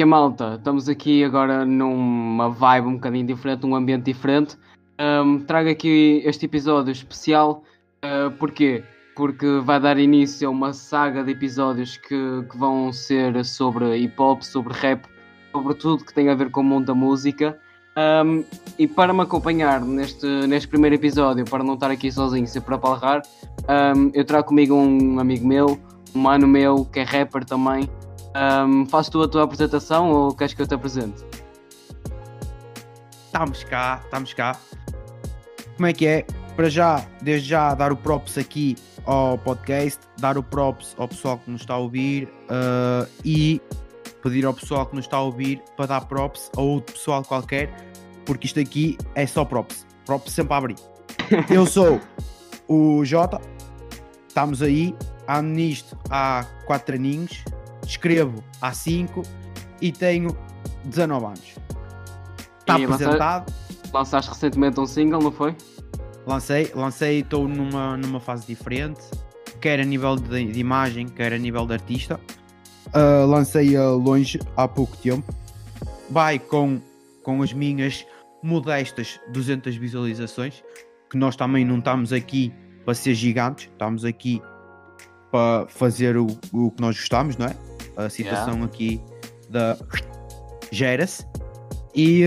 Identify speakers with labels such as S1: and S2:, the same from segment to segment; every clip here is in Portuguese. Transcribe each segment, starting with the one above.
S1: que é malta? Estamos aqui agora numa vibe um bocadinho diferente, num ambiente diferente. Um, trago aqui este episódio especial. Uh, porquê? Porque vai dar início a uma saga de episódios que, que vão ser sobre hip hop, sobre rap, sobre tudo que tem a ver com o mundo da música. Um, e para me acompanhar neste, neste primeiro episódio, para não estar aqui sozinho sempre a palrar, um, eu trago comigo um amigo meu, um mano meu que é rapper também. Um, fazes tu a tua apresentação ou queres que eu te apresente?
S2: Estamos cá, estamos cá. Como é que é? Para já, desde já, dar o props aqui ao podcast, dar o props ao pessoal que nos está a ouvir uh, e pedir ao pessoal que nos está a ouvir para dar props a outro pessoal qualquer, porque isto aqui é só props. Props sempre a abrir. Eu sou o Jota, estamos aí, ando nisto há 4 aninhos, escrevo há 5 e tenho 19 anos. Está apresentado.
S1: Lançaste recentemente um single, não foi?
S2: Lancei, lancei, estou numa, numa fase diferente, quer a nível de, de imagem, quer a nível de artista. Uh, Lancei-a longe há pouco tempo. Vai com, com as minhas modestas 200 visualizações, que nós também não estamos aqui para ser gigantes, estamos aqui para fazer o, o que nós gostamos, não é? A situação yeah. aqui da gera-se e,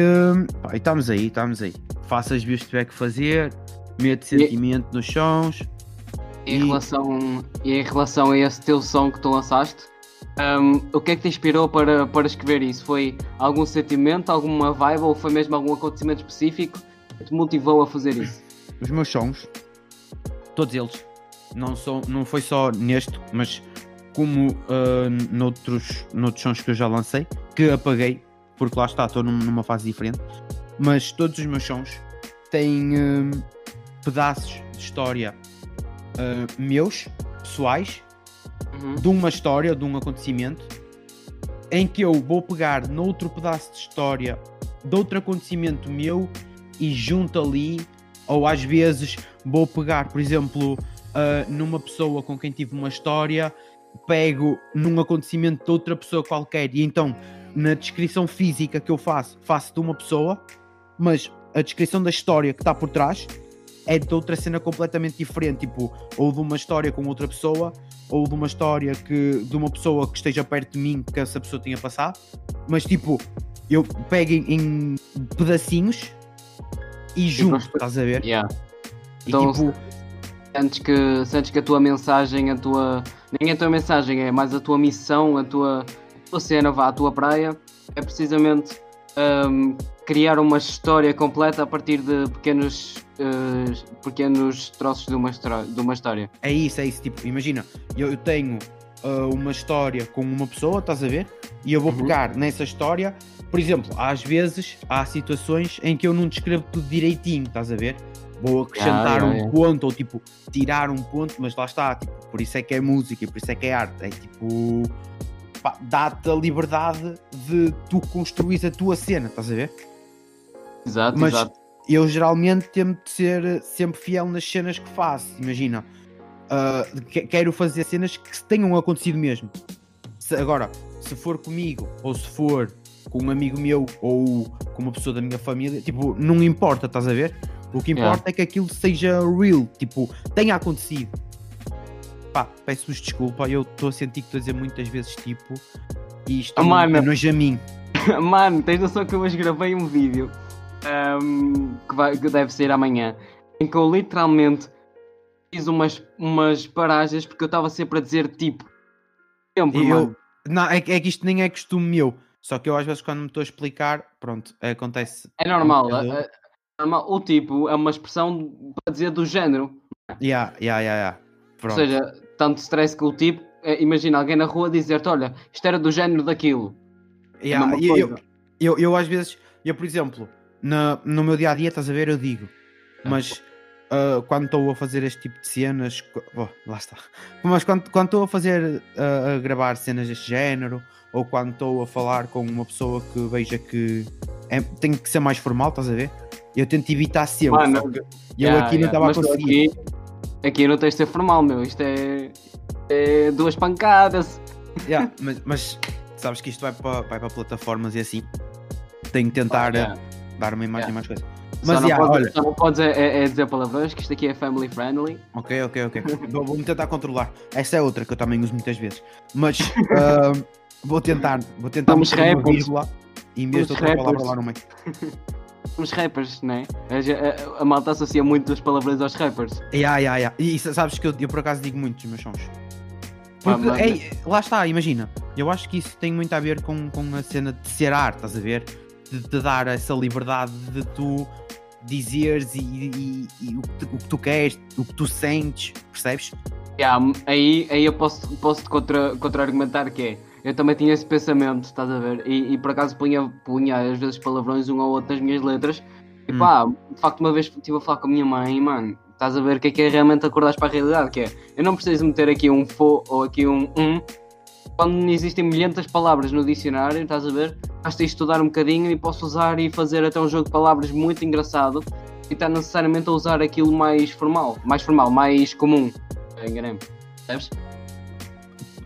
S2: pá, e estamos aí, estamos aí. Faça as views que tiver que fazer, mete sentimento e... nos sons.
S1: Em, e... relação, e em relação a esse teu som que tu lançaste, um, o que é que te inspirou para, para escrever isso? Foi algum sentimento, alguma vibe ou foi mesmo algum acontecimento específico que te motivou a fazer isso?
S2: Os meus sons, todos eles, não, são, não foi só neste, mas como uh, noutros, noutros sons que eu já lancei, que apaguei, porque lá está, estou numa fase diferente, mas todos os meus sons têm uh, pedaços de história uh, meus, pessoais, uhum. de uma história, de um acontecimento, em que eu vou pegar noutro pedaço de história de outro acontecimento meu e junto ali, ou às vezes vou pegar, por exemplo, uh, numa pessoa com quem tive uma história, pego num acontecimento de outra pessoa qualquer e então na descrição física que eu faço, faço de uma pessoa, mas a descrição da história que está por trás é de outra cena completamente diferente, tipo, ou de uma história com outra pessoa, ou de uma história que de uma pessoa que esteja perto de mim que essa pessoa tinha passado, mas tipo, eu pego em, em pedacinhos e junto, estás a ver?
S1: Yeah. E então, tipo, sentes que, sentes que a tua mensagem, a tua. Nem a tua mensagem, é mais a tua missão, a tua, a tua cena, vá, a tua praia, é precisamente um, criar uma história completa a partir de pequenos, uh, pequenos troços de uma, de uma história.
S2: É isso, é isso. Tipo, imagina, eu, eu tenho uh, uma história com uma pessoa, estás a ver? E eu vou uhum. pegar nessa história. Por exemplo, às vezes há situações em que eu não descrevo tudo direitinho, estás a ver? Vou acrescentar ah, um ponto ou tipo tirar um ponto, mas lá está, tipo, por isso é que é música, por isso é que é arte. É tipo dá-te a liberdade de tu construir a tua cena, estás a ver?
S1: Exato, Mas exato.
S2: eu geralmente tento ser sempre fiel nas cenas que faço. Imagina, uh, quero fazer cenas que tenham acontecido mesmo. Se, agora, se for comigo ou se for com um amigo meu ou com uma pessoa da minha família, tipo, não importa, estás a ver? O que importa yeah. é que aquilo seja real, tipo, tenha acontecido pá, peço-vos desculpa, eu estou a sentir que estou a dizer muitas vezes tipo, e isto oh, mano. nojo a mim.
S1: mano, tens noção que eu hoje gravei um vídeo um, que, vai, que deve ser amanhã, em que eu literalmente fiz umas, umas paragens porque eu estava sempre a dizer tipo,
S2: eu. Não, é, é que isto nem é costume meu. Só que eu às vezes quando me estou a explicar, pronto, acontece.
S1: É normal. É, normal. O tipo é uma expressão para dizer do género.
S2: Yeah, yeah, yeah, yeah.
S1: Pronto. Ou seja, tanto stress que o tipo, é, imagina alguém na rua dizer-te: Olha, isto era do género daquilo.
S2: É yeah, é eu, eu, eu, eu, às vezes, eu por exemplo, na, no meu dia a dia, estás a ver, eu digo, ah. mas uh, quando estou a fazer este tipo de cenas, oh, lá está, mas quando estou a fazer, uh, a gravar cenas deste género, ou quando estou a falar com uma pessoa que veja que é, tem que ser mais formal, estás a ver? Eu tento evitar sempre. Mano, eu yeah, aqui não estava a conseguir.
S1: Aqui Aqui não tens de ser formal, meu. Isto é, é duas pancadas.
S2: Yeah, mas, mas sabes que isto vai para, vai para plataformas e assim. Tenho que tentar
S1: Ah,
S2: dar uma imagem mais coisa.
S1: Só
S2: Mas
S1: não,
S2: yeah,
S1: podes,
S2: olha,
S1: só não podes é, é- é dizer palavrões, que isto aqui é family friendly.
S2: ok, ok, ok. Vou- Vou-me tentar controlar. Essa é outra que eu também uso muitas vezes. Mas ah, vou tentar, vou tentar
S1: Somos
S2: meter uma
S1: rappers.
S2: vírgula e em vez de outra palavra
S1: rappers.
S2: lá no meio.
S1: Os rappers, né? A, a, a malta associa muito os palavrões aos rappers.
S2: Yeah, yeah, yeah. E sabes que eu, eu por acaso digo muito nos meus sons. Porque, ei, lá está, imagina. Eu acho que isso tem muito a ver com, com a cena de ser arte, estás a ver? De te dar essa liberdade de tu dizeres e, e- e o, que tu, o que tu queres, o que tu sentes, percebes?
S1: Yeah, aí, aí eu posso, posso te contra, contra-argumentar que é. Eu também tinha esse pensamento, estás a ver? E, e por acaso punha, punha às vezes palavrões um ou outro nas minhas letras. E
S2: Hum.
S1: pá, de facto, uma vez estive a falar com a minha mãe, mano, estás a ver o que é que é realmente acordares para a realidade, que é, eu não preciso meter aqui um fo ou aqui um um, quando existem milhentas palavras no dicionário, estás a ver? Basta estudar um bocadinho e posso usar e fazer até um jogo de palavras muito engraçado e está necessariamente a usar aquilo mais formal, mais formal, mais comum. Enganei-me, percebes?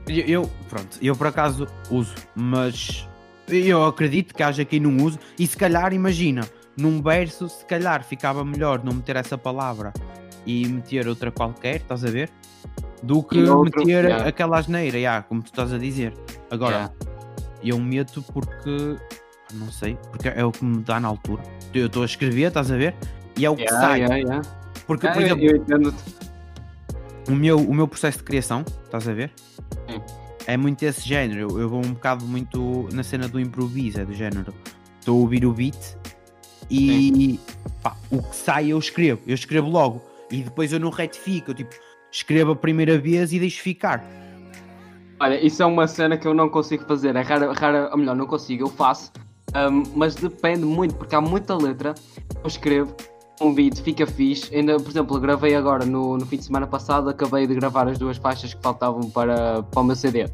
S2: Eu, eu- pronto, eu por acaso uso, mas eu acredito que haja quem não use, e se calhar, imagina, num verso, se calhar ficava melhor não meter essa palavra e meter outra qualquer, estás a ver? Do que
S1: outro,
S2: meter
S1: yeah.
S2: aquela asneira, yeah, como tu estás a dizer. Agora,
S1: Yeah.
S2: eu meto porque, não sei, porque é o que me dá na altura. Eu estou a escrever, estás a ver? E é o que
S1: Yeah,
S2: sai. Porque,
S1: Ah,
S2: por exemplo,
S1: eu.
S2: O meu, o meu processo de criação, estás a ver?
S1: Sim.
S2: É muito esse género. Eu, eu vou um bocado muito na cena do improviso, é do género. Estou a ouvir o beat e pá, o que sai eu escrevo. Eu escrevo logo e depois eu não retifico. Eu tipo, escrevo a primeira vez e deixo ficar.
S1: Olha, isso é uma cena que eu não consigo fazer. É rara, rara ou melhor, não consigo, eu faço. Ahm, mas depende muito, porque há muita letra. Eu escrevo, um beat fica fixe. Ainda, por exemplo, gravei agora no, no fim de semana passado, acabei de gravar as duas faixas que faltavam para, para o meu CD.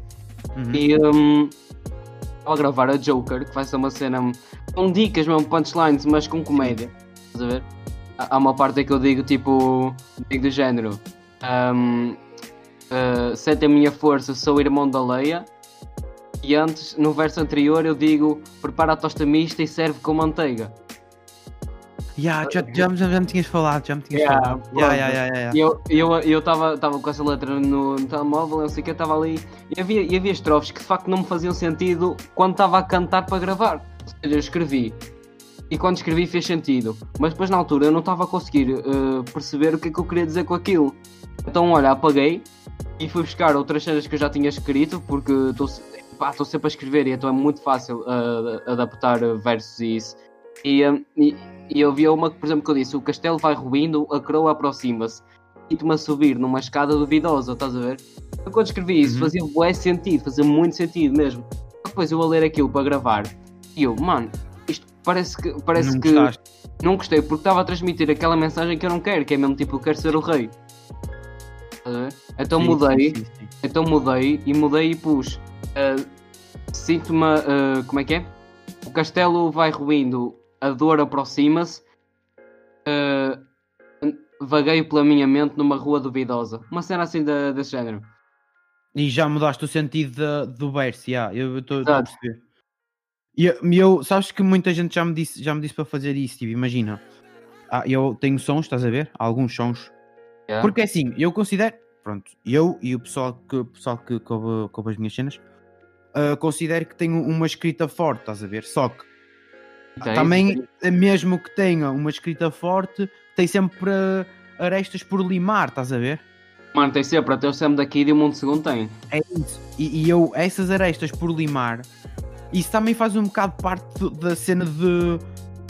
S2: Uhum.
S1: E estava a gravar a Joker, que vai ser uma cena com dicas mesmo, punchlines, mas com comédia. Estás a ver? Há uma parte que eu digo tipo, digo do género. hum, uh, sente a minha força, sou irmão da Leia. E antes, no verso anterior, eu digo: prepara a tosta mista e serve com manteiga.
S2: Yeah, já, já, já, já me tinhas falado, já me tinhas
S1: Yeah,
S2: falado. Yeah, yeah, yeah, yeah.
S1: E eu eu eu estava tava com essa letra no, no telemóvel, não sei o que, estava ali. E havia, e havia estrofes que de facto não me faziam sentido quando estava a cantar para gravar. Ou seja, eu escrevi. E quando escrevi fez sentido. Mas depois na altura eu não estava a conseguir eh, perceber o que é que eu queria dizer com aquilo. Então, olha, apaguei e fui buscar outras cenas que eu já tinha escrito, porque estou sempre a escrever e então é muito fácil eh, adaptar versos e isso. E, eh, e, e eu vi uma que, por exemplo, que eu disse: o castelo vai ruindo, a coroa aproxima-se. E-me a subir numa escada duvidosa, estás a ver? Eu quando escrevi isso
S2: Uhum.
S1: fazia bué sentido, fazia muito sentido mesmo. Depois eu a ler aquilo para gravar e eu, mano, isto parece que, parece
S2: não
S1: que
S2: gostaste.
S1: não gostei porque estava a transmitir aquela mensagem que eu não quero, que é mesmo tipo, eu quero ser o rei. Estás a ver? Então
S2: Sim,
S1: mudei,
S2: sim, sim,
S1: então mudei e mudei e pus. ah, Sinto-me. ah, como é que é? O castelo vai ruindo, a dor aproxima-se. ah, vagueio pela minha mente numa rua duvidosa. Uma cena assim da- desse género.
S2: E já mudaste o sentido da- do verso, yeah, eu estou a perceber. E eu- eu, sabes que muita gente já me disse, já me disse para fazer isso, tipo, imagina. Ah, eu tenho sons, estás a ver? Alguns sons.
S1: Yeah.
S2: Porque assim, eu considero, pronto, eu e o pessoal que, o pessoal que coube, coube as minhas cenas, ah, considero que tenho uma escrita forte, estás a ver? Só que
S1: Tens,
S2: também, mesmo que tenha uma escrita forte, tem sempre arestas por limar, estás a ver?
S1: Mano, tem sempre, até o Sam daqui de um mundo segundo tem.
S2: É isso. E, e eu, essas arestas por limar, isso também faz um bocado parte do- da cena de,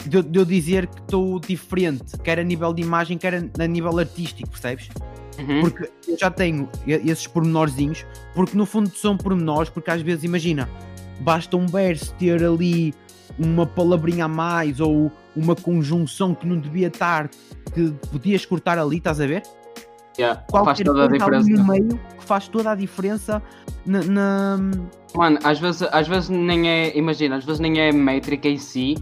S2: de, eu- de eu dizer que estou diferente, quer a nível de imagem, quer a, a nível artístico, percebes?
S1: Uhum.
S2: Porque eu já tenho esses pormenorzinhos, porque no fundo são pormenores, porque às vezes, imagina, basta um verso ter ali uma palavrinha a mais ou uma conjunção que não devia estar, que podias cortar ali, estás a ver?
S1: Yeah, Faz
S2: Qualquer
S1: toda a diferença.
S2: no meio que faz toda a diferença na- na,
S1: Mano, às vezes, às vezes nem é, imagina, às vezes nem é a métrica em si,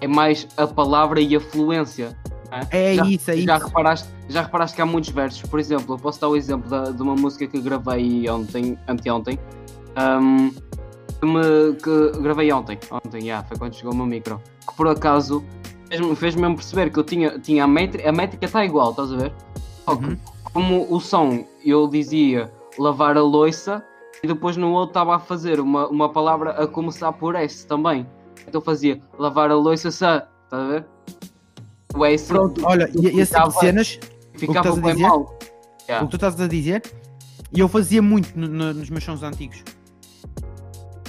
S1: é mais a palavra e a fluência. não
S2: É
S1: já,
S2: isso, é
S1: já
S2: isso.
S1: Reparaste, já reparaste que há muitos versos, por exemplo, eu posso dar o exemplo da- de uma música que gravei ontem, anteontem, um, me, que gravei ontem. Ontem, já, foi quando chegou o meu micro. Que por acaso fez-me fez mesmo perceber que eu tinha, tinha a métrica, a métrica está igual, estás a ver? Só que,
S2: Uhum.
S1: como o som eu dizia lavar a louça e depois no outro estava a fazer uma, uma palavra a começar por S também. Então fazia lavar a louça, sa, estás a ver? O S
S2: Pronto, olha, e esse tipo de cenas,
S1: ficava
S2: estás a
S1: bem
S2: dizer?
S1: mal.
S2: o
S1: Yeah.
S2: que tu estás a dizer, e eu fazia muito no- no- nos meus sons antigos.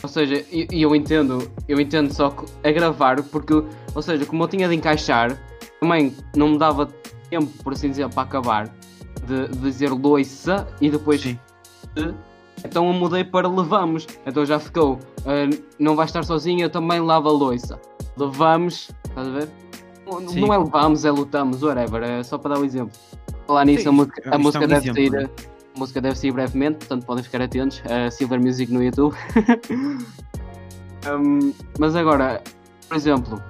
S1: Ou seja, e e eu entendo, eu entendo só a gravar, porque, ou seja, como eu tinha de encaixar, também não me dava tempo, por assim dizer, para acabar de, de dizer loiça e depois
S2: Sim.
S1: de, então eu mudei para levamos. Então já ficou, ah, não vai estar sozinho, eu também lavo a loiça. Levamos, estás a ver? Não-
S2: Sim.
S1: Não é levamos, é lutamos, whatever, é só para dar um exemplo. Falar nisso,
S2: Sim,
S1: a música,
S2: isto
S1: a
S2: é um
S1: música deve
S2: exemplo,
S1: sair.
S2: né?
S1: A música deve sair brevemente, portanto podem ficar atentos. A Silver Music no YouTube. Um, mas agora, por exemplo,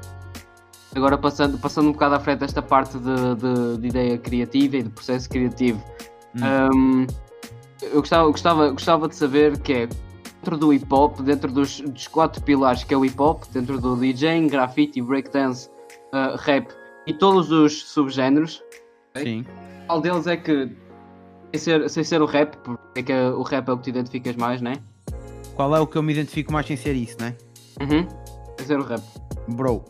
S1: agora passando, passando um bocado à frente esta parte de, de- de ideia criativa e de processo criativo, um, eu gostava, gostava, gostava de saber que é dentro do hip hop, dentro dos, dos quatro pilares que é o hip hop, dentro do DJing, graffiti, breakdance, uh, rap e todos os subgéneros,
S2: Sim.
S1: qual deles é que, ser, sem ser o rap, porque é que o rap é o que te identificas mais, né?
S2: Qual é o que eu me identifico mais sem ser isso, né?
S1: Uhum. Sem ser o rap.
S2: Bro,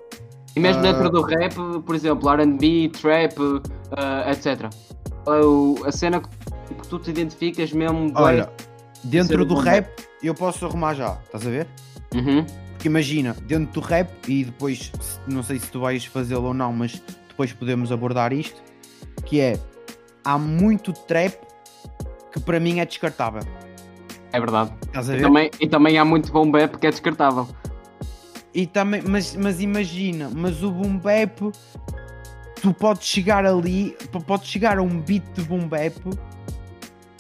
S1: E mesmo
S2: Ah.
S1: dentro do rap, por exemplo, RB, trap, ah, etc. Qual é o- a cena que, que tu te identificas mesmo.
S2: olha, dentro do
S1: bom
S2: rap eu posso arrumar já, estás a ver?
S1: Uhum.
S2: Porque imagina, dentro do rap, e depois, não sei se tu vais fazê-lo ou não, mas depois podemos abordar isto, que é, há muito trap que para mim é descartável.
S1: É verdade. E também, e também há muito bom bap que é descartável.
S2: E também, mas, mas imagina, mas o boom bap, tu podes chegar ali, podes chegar a um beat de boom bap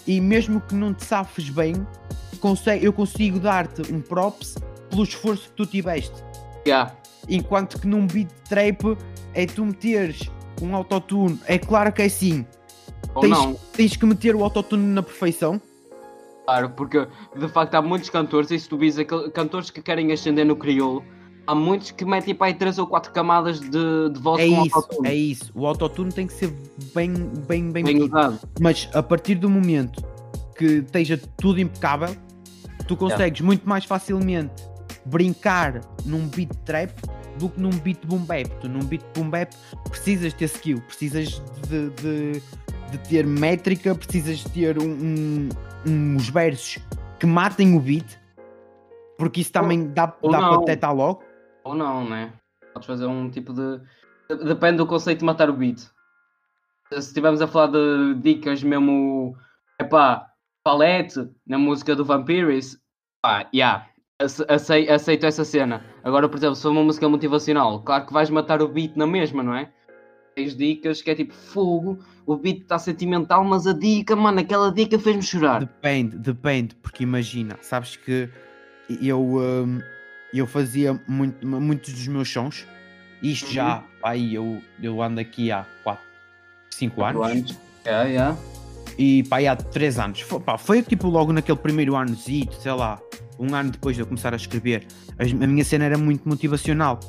S2: e mesmo que não te safes bem, consegue, eu consigo dar-te um props pelo esforço que tu tiveste.
S1: Yeah.
S2: Enquanto que num beat de trap é tu meteres um autotune, é claro que é assim,
S1: Ou
S2: tens,
S1: não,
S2: tens que meter o autotune na perfeição.
S1: claro, porque de facto há muitos cantores, e se tu vis cantores que querem ascender no crioulo, há muitos que metem para aí 3 ou 4 camadas de, de voz
S2: É
S1: com
S2: isso,
S1: autotune.
S2: é isso. O autotune tem que ser bem, bem, bem,
S1: Bem usado.
S2: Mas a partir do momento que esteja tudo impecável, tu consegues muito mais facilmente brincar num beat trap do que num beat boom bap. Tu num beat boom bap precisas ter skill, precisas de, de, de ter métrica, precisas de ter um, um- uns versos que matem o beat, porque isso também dá,
S1: ou
S2: dá para detectar logo.
S1: Ou não, né? Podes fazer um tipo de. de- Depende do conceito de matar o beat. Se estivermos a falar de dicas mesmo. Epá, palete na música do Vampiris, pá, yeah, ace- acei- aceito essa cena. Agora, por exemplo, se for uma música motivacional, claro que vais matar o beat na mesma, não é? Tens dicas que é tipo fogo, o beat está sentimental, mas a dica, mano, aquela dica fez-me chorar.
S2: Depende, depende, porque imagina, sabes que eu, hum, eu fazia muito, muitos dos meus sons, isto já, aí eu, eu ando aqui há 4, 5 anos,
S1: Yeah, yeah.
S2: e pá, há 3 anos, foi, pá, foi tipo logo naquele primeiro ano, sei lá, um ano depois de eu começar a escrever, as- a minha cena era muito motivacional.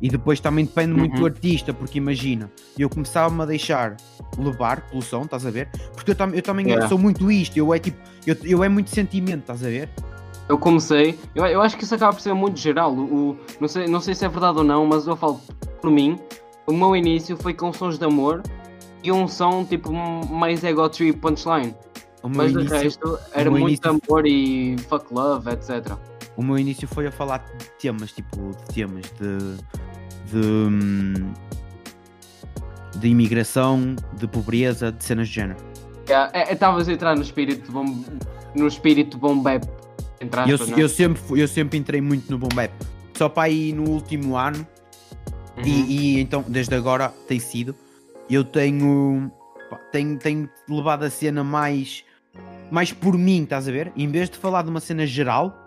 S2: E depois também depende muito
S1: Uhum.
S2: do artista, porque imagina, eu começava-me a deixar levar pelo som, estás a ver? Porque eu, tam eu também
S1: Yeah.
S2: sou muito isto, eu é tipo, eu, eu é muito sentimento, estás a ver?
S1: Eu comecei, eu, eu acho que isso acaba por ser muito geral. O, não, sei, não sei se é verdade ou não, mas eu falo por mim. O meu início foi com sons de amor e um som tipo mais ego trip punchline. Mas
S2: início,
S1: resto era muito
S2: início-
S1: amor e fuck love, etc.
S2: o meu início foi a falar de temas, tipo, de temas de. De. hum, de imigração, de pobreza, de cenas de género.
S1: Yeah, é- Estavas a entrar no espírito bom, no espírito bom bap,
S2: Eu,
S1: né?
S2: eu, sempre, eu sempre entrei muito no boom bap. Só para aí no último ano,
S1: Uhum.
S2: e, e então desde agora tem sido. Eu tenho, tenho, tenho levado a cena mais, mais por mim, estás a ver? Em vez de falar de uma cena geral,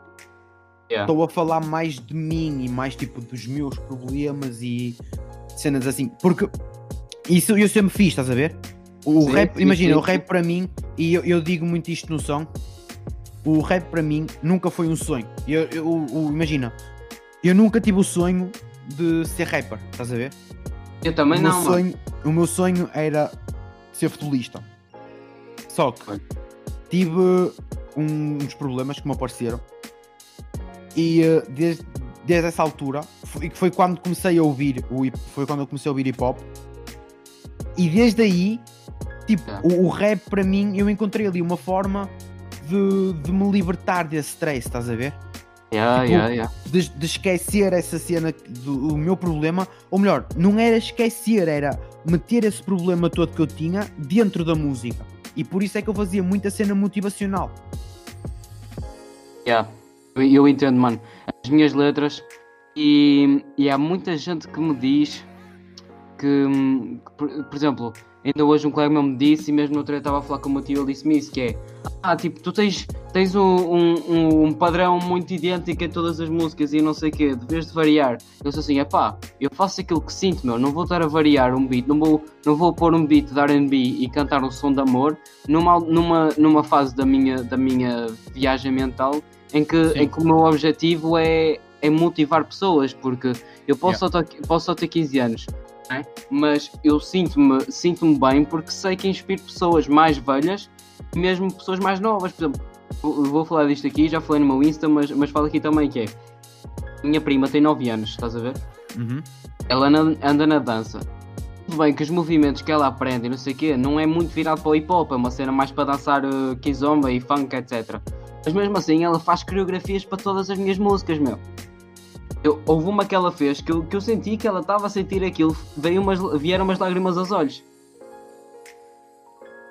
S1: Yeah.
S2: estou a falar mais de mim e mais tipo dos meus problemas e cenas assim. Porque isso eu sempre fiz, estás a ver? O
S1: Sim,
S2: rap,
S1: sim,
S2: imagina,
S1: sim,
S2: o rap para mim, e eu, eu digo muito isto no som, o rap para mim nunca foi um sonho. Eu, eu- o- imagina, eu nunca tive o sonho de ser rapper, estás a ver?
S1: Eu também
S2: o,
S1: não,
S2: sonho, o meu sonho era ser futebolista. Só que tive um- uns problemas que me apareceram e eh, desde, desde essa altura foi, que foi quando comecei a ouvir o hip- foi quando eu comecei a ouvir hip hop e desde aí tipo
S1: É.
S2: o, o rap para mim eu encontrei ali uma forma de, de me libertar desse stress, estás a ver?
S1: Yeah,
S2: tipo,
S1: yeah, yeah.
S2: de, de esquecer essa cena do meu problema, ou melhor, não era esquecer, era meter esse problema todo que eu tinha dentro da música. E por isso é que eu fazia muita cena motivacional.
S1: Yeah. Eu, entendo, mano. As minhas letras e, e há muita gente que me diz que, por, por exemplo, ainda hoje um colega meu me disse, e mesmo no outro dia estava a falar com o meu tio, ele disse-me isso, que é ah, tipo, tu tens, tens um, um, um- um padrão muito idêntico em todas as músicas e não sei o quê, deves de variar. Eu sou assim, é pá, eu faço aquilo que sinto, meu, não vou estar a variar um beat, não vou, não vou pôr um beat de R&B e cantar um som de amor numa, numa, numa fase da minha, da minha viagem mental em que,
S2: Sim.
S1: em que o meu objetivo é, é motivar pessoas, porque eu posso, só, ter, posso só ter 15 anos, é? mas eu sinto-me sinto bem porque sei que inspiro pessoas mais velhas mesmo pessoas mais novas. Por exemplo, vou falar disto aqui, já falei no meu Insta, mas, mas falo aqui também que é. Minha prima tem 9 anos, estás a ver?
S2: Uhum.
S1: Ela anda, anda na dança. Tudo bem que os movimentos que ela aprende e não sei o quê, não é muito virado para o hip hop, é uma cena mais para dançar uh, kizomba e funk, etc. Mas mesmo assim, ela faz coreografias para todas as minhas músicas, meu. Eu, houve uma que ela fez que eu, que eu senti que ela estava a sentir aquilo, veio umas, vieram umas lágrimas aos olhos.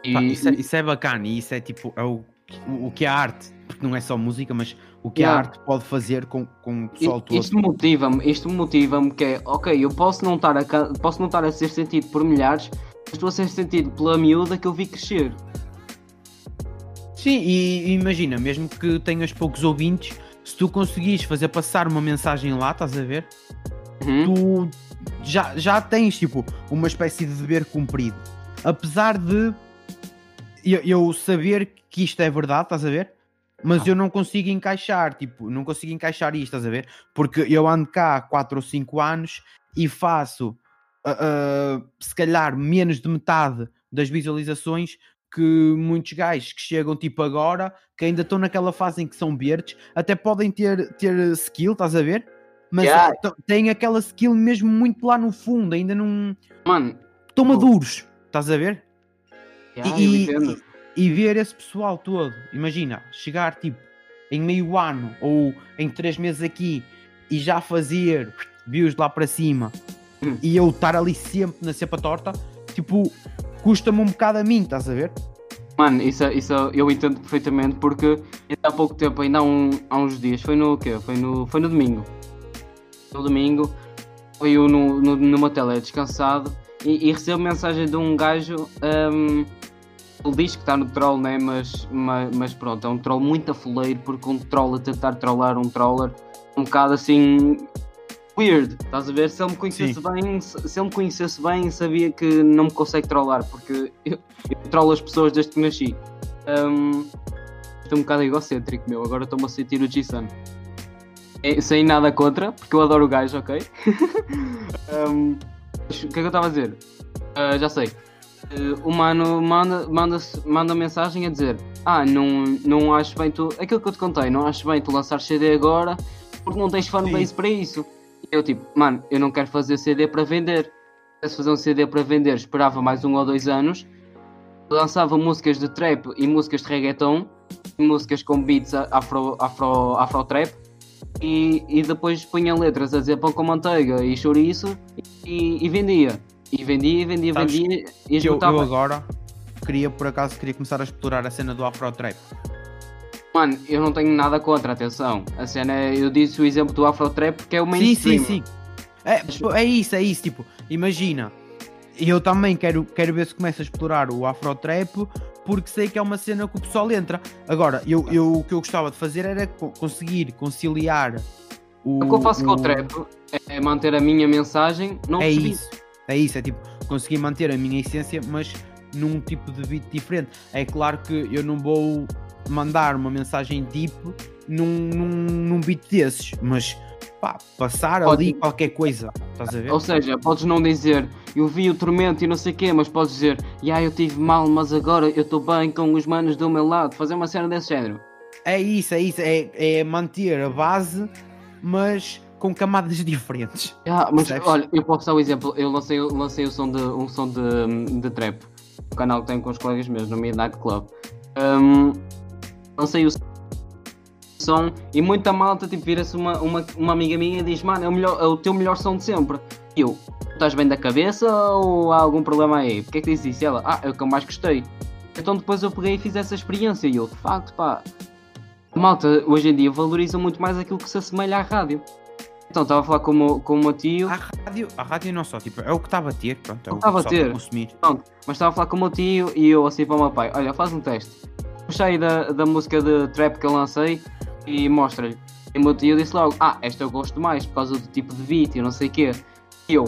S1: E,
S2: Pá, isso, é, isso é bacana e isso é tipo é o, o, que a arte, porque não é só música, mas o que a
S1: Yeah.
S2: arte pode fazer com, com o pessoal todo.
S1: Isto motiva-me, isto motiva-me que é, ok, eu posso não estar a, posso não estar a ser sentido por milhares, mas estou a ser sentido pela miúda que eu vi crescer.
S2: Sim, e, imagina, mesmo que tenhas poucos ouvintes, se tu conseguires fazer passar uma mensagem lá, estás a ver?
S1: Uhum.
S2: tu já, já tens tipo uma espécie de dever cumprido. Apesar de eu, eu saber que isto é verdade, estás a ver? Mas eu não consigo encaixar, tipo, não consigo encaixar isto, estás a ver? Porque eu ando cá há 4 ou 5 anos e faço ah, ah, se calhar menos de metade das visualizações que muitos gajos que chegam tipo agora, que ainda estão naquela fase em que são verdes, até podem ter, ter skill, estás a ver? Mas
S1: Yeah.
S2: ah, têm aquela skill mesmo muito lá no fundo, ainda não
S1: Mano,
S2: estão maduros, estás a ver?
S1: yeah,
S2: E- e-. E ver esse pessoal todo, imagina, chegar tipo em meio ano ou em três meses aqui e já fazer views lá para cima
S1: Hum.
S2: e eu estar ali sempre na cepa torta, tipo, custa-me um bocado a mim, estás a ver?
S1: Mano, isso, isso eu entendo perfeitamente porque há pouco tempo, ainda há, um- há uns dias, foi no quê? Foi no, foi no domingo. No domingo, foi eu no, no, numa tele descansado e, e recebo mensagem de um gajo. hum, ele diz que está no troll, né? Mas, mas, mas pronto, é um troll muito afoleiro porque um troll a tentar trollar um troller um bocado assim weird, estás a ver? Se ele me conhecesse
S2: Sim.
S1: bem, se, se ele me conhecesse bem, sabia que não me consegue trollar porque eu, eu trollo as pessoas desde que nasci. Hum, estou um bocado egocêntrico, meu. Agora estou-me a sentir o G-Sun. É, sem nada contra, porque eu adoro o gajo, ok? Mas o que é que eu estava a dizer? Ah, já sei. Eh, o mano manda, manda, manda mensagem a dizer: Ah, não, não acho bem tu. Aquilo que eu te contei, não acho bem tu lançar CD agora porque não tens fanbase para isso. Eu, tipo, mano, eu não quero fazer CD para vender. Se fazer um CD para vender, esperava mais um ou dois anos lançava músicas de trap e músicas de reggaeton, e músicas com beats afro, afro, afro trap, e, e depois punha letras a dizer pão com manteiga e chouriço e, e vendia. E vendia, e vendia,
S2: Sabes
S1: vendia e
S2: eu, eu agora queria, por acaso, queria começar a explorar a cena do Afro Trap.
S1: Mano, eu não tenho nada contra, atenção. A cena é, eu disse o exemplo do afro trap porque é o
S2: Sim,
S1: mainstream.
S2: sim, sim. É, pô, é isso, é isso. Tipo, imagina, eu também quero, quero ver se começo a explorar o Afro Trap porque sei que é uma cena que o pessoal entra. Agora, eu, eu, o que eu gostava de fazer era co- conseguir conciliar o.
S1: O que eu faço com o
S2: o-
S1: trap é manter a minha mensagem, não
S2: É isso, é isso, é tipo, conseguir manter a minha essência, mas num tipo de beat diferente. É claro que eu não vou mandar uma mensagem deep num, num, num beat desses, mas pá, passar
S1: Pode-
S2: ali qualquer coisa, estás a ver?
S1: Ou seja, podes não dizer eu vi o tormento e não sei o quê, mas podes dizer yeah, eu tive mal, mas agora eu estou bem com os manos do meu lado. Fazer uma cena desse género.
S2: É isso, é isso, é, é manter a base, mas com camadas diferentes.
S1: Ah, mas
S2: Percebes?
S1: olha, eu posso dar um exemplo. Eu lancei, lancei o som de, um som de, de trap. O canal que tenho com os colegas meus no Midnight Club. Um, lancei o som e muita malta tipo, vira-se uma, uma, uma amiga minha e diz: Mano, é o, melhor, é o teu melhor som de sempre. E eu, estás bem da cabeça ou há algum problema aí? Porquê é que disse isso? E ela, ah, é o que eu mais gostei. Então depois eu peguei e fiz essa experiência e eu, de facto, pá. A malta hoje em dia valoriza muito mais aquilo que se assemelha à rádio. Então estava a falar com o meu, com o meu tio.
S2: A rádio, a rádio não só, tipo, é o que está a bater, pronto, é o que
S1: Está a
S2: a consumir.
S1: Mas estava a falar com o meu tio e eu assim para o meu pai, olha, faz um teste. Puxei da, da música de trap que eu lancei e mostra-lhe. E tio disse logo, ah, esta eu gosto mais por causa do tipo de beat e não sei o quê. E eu,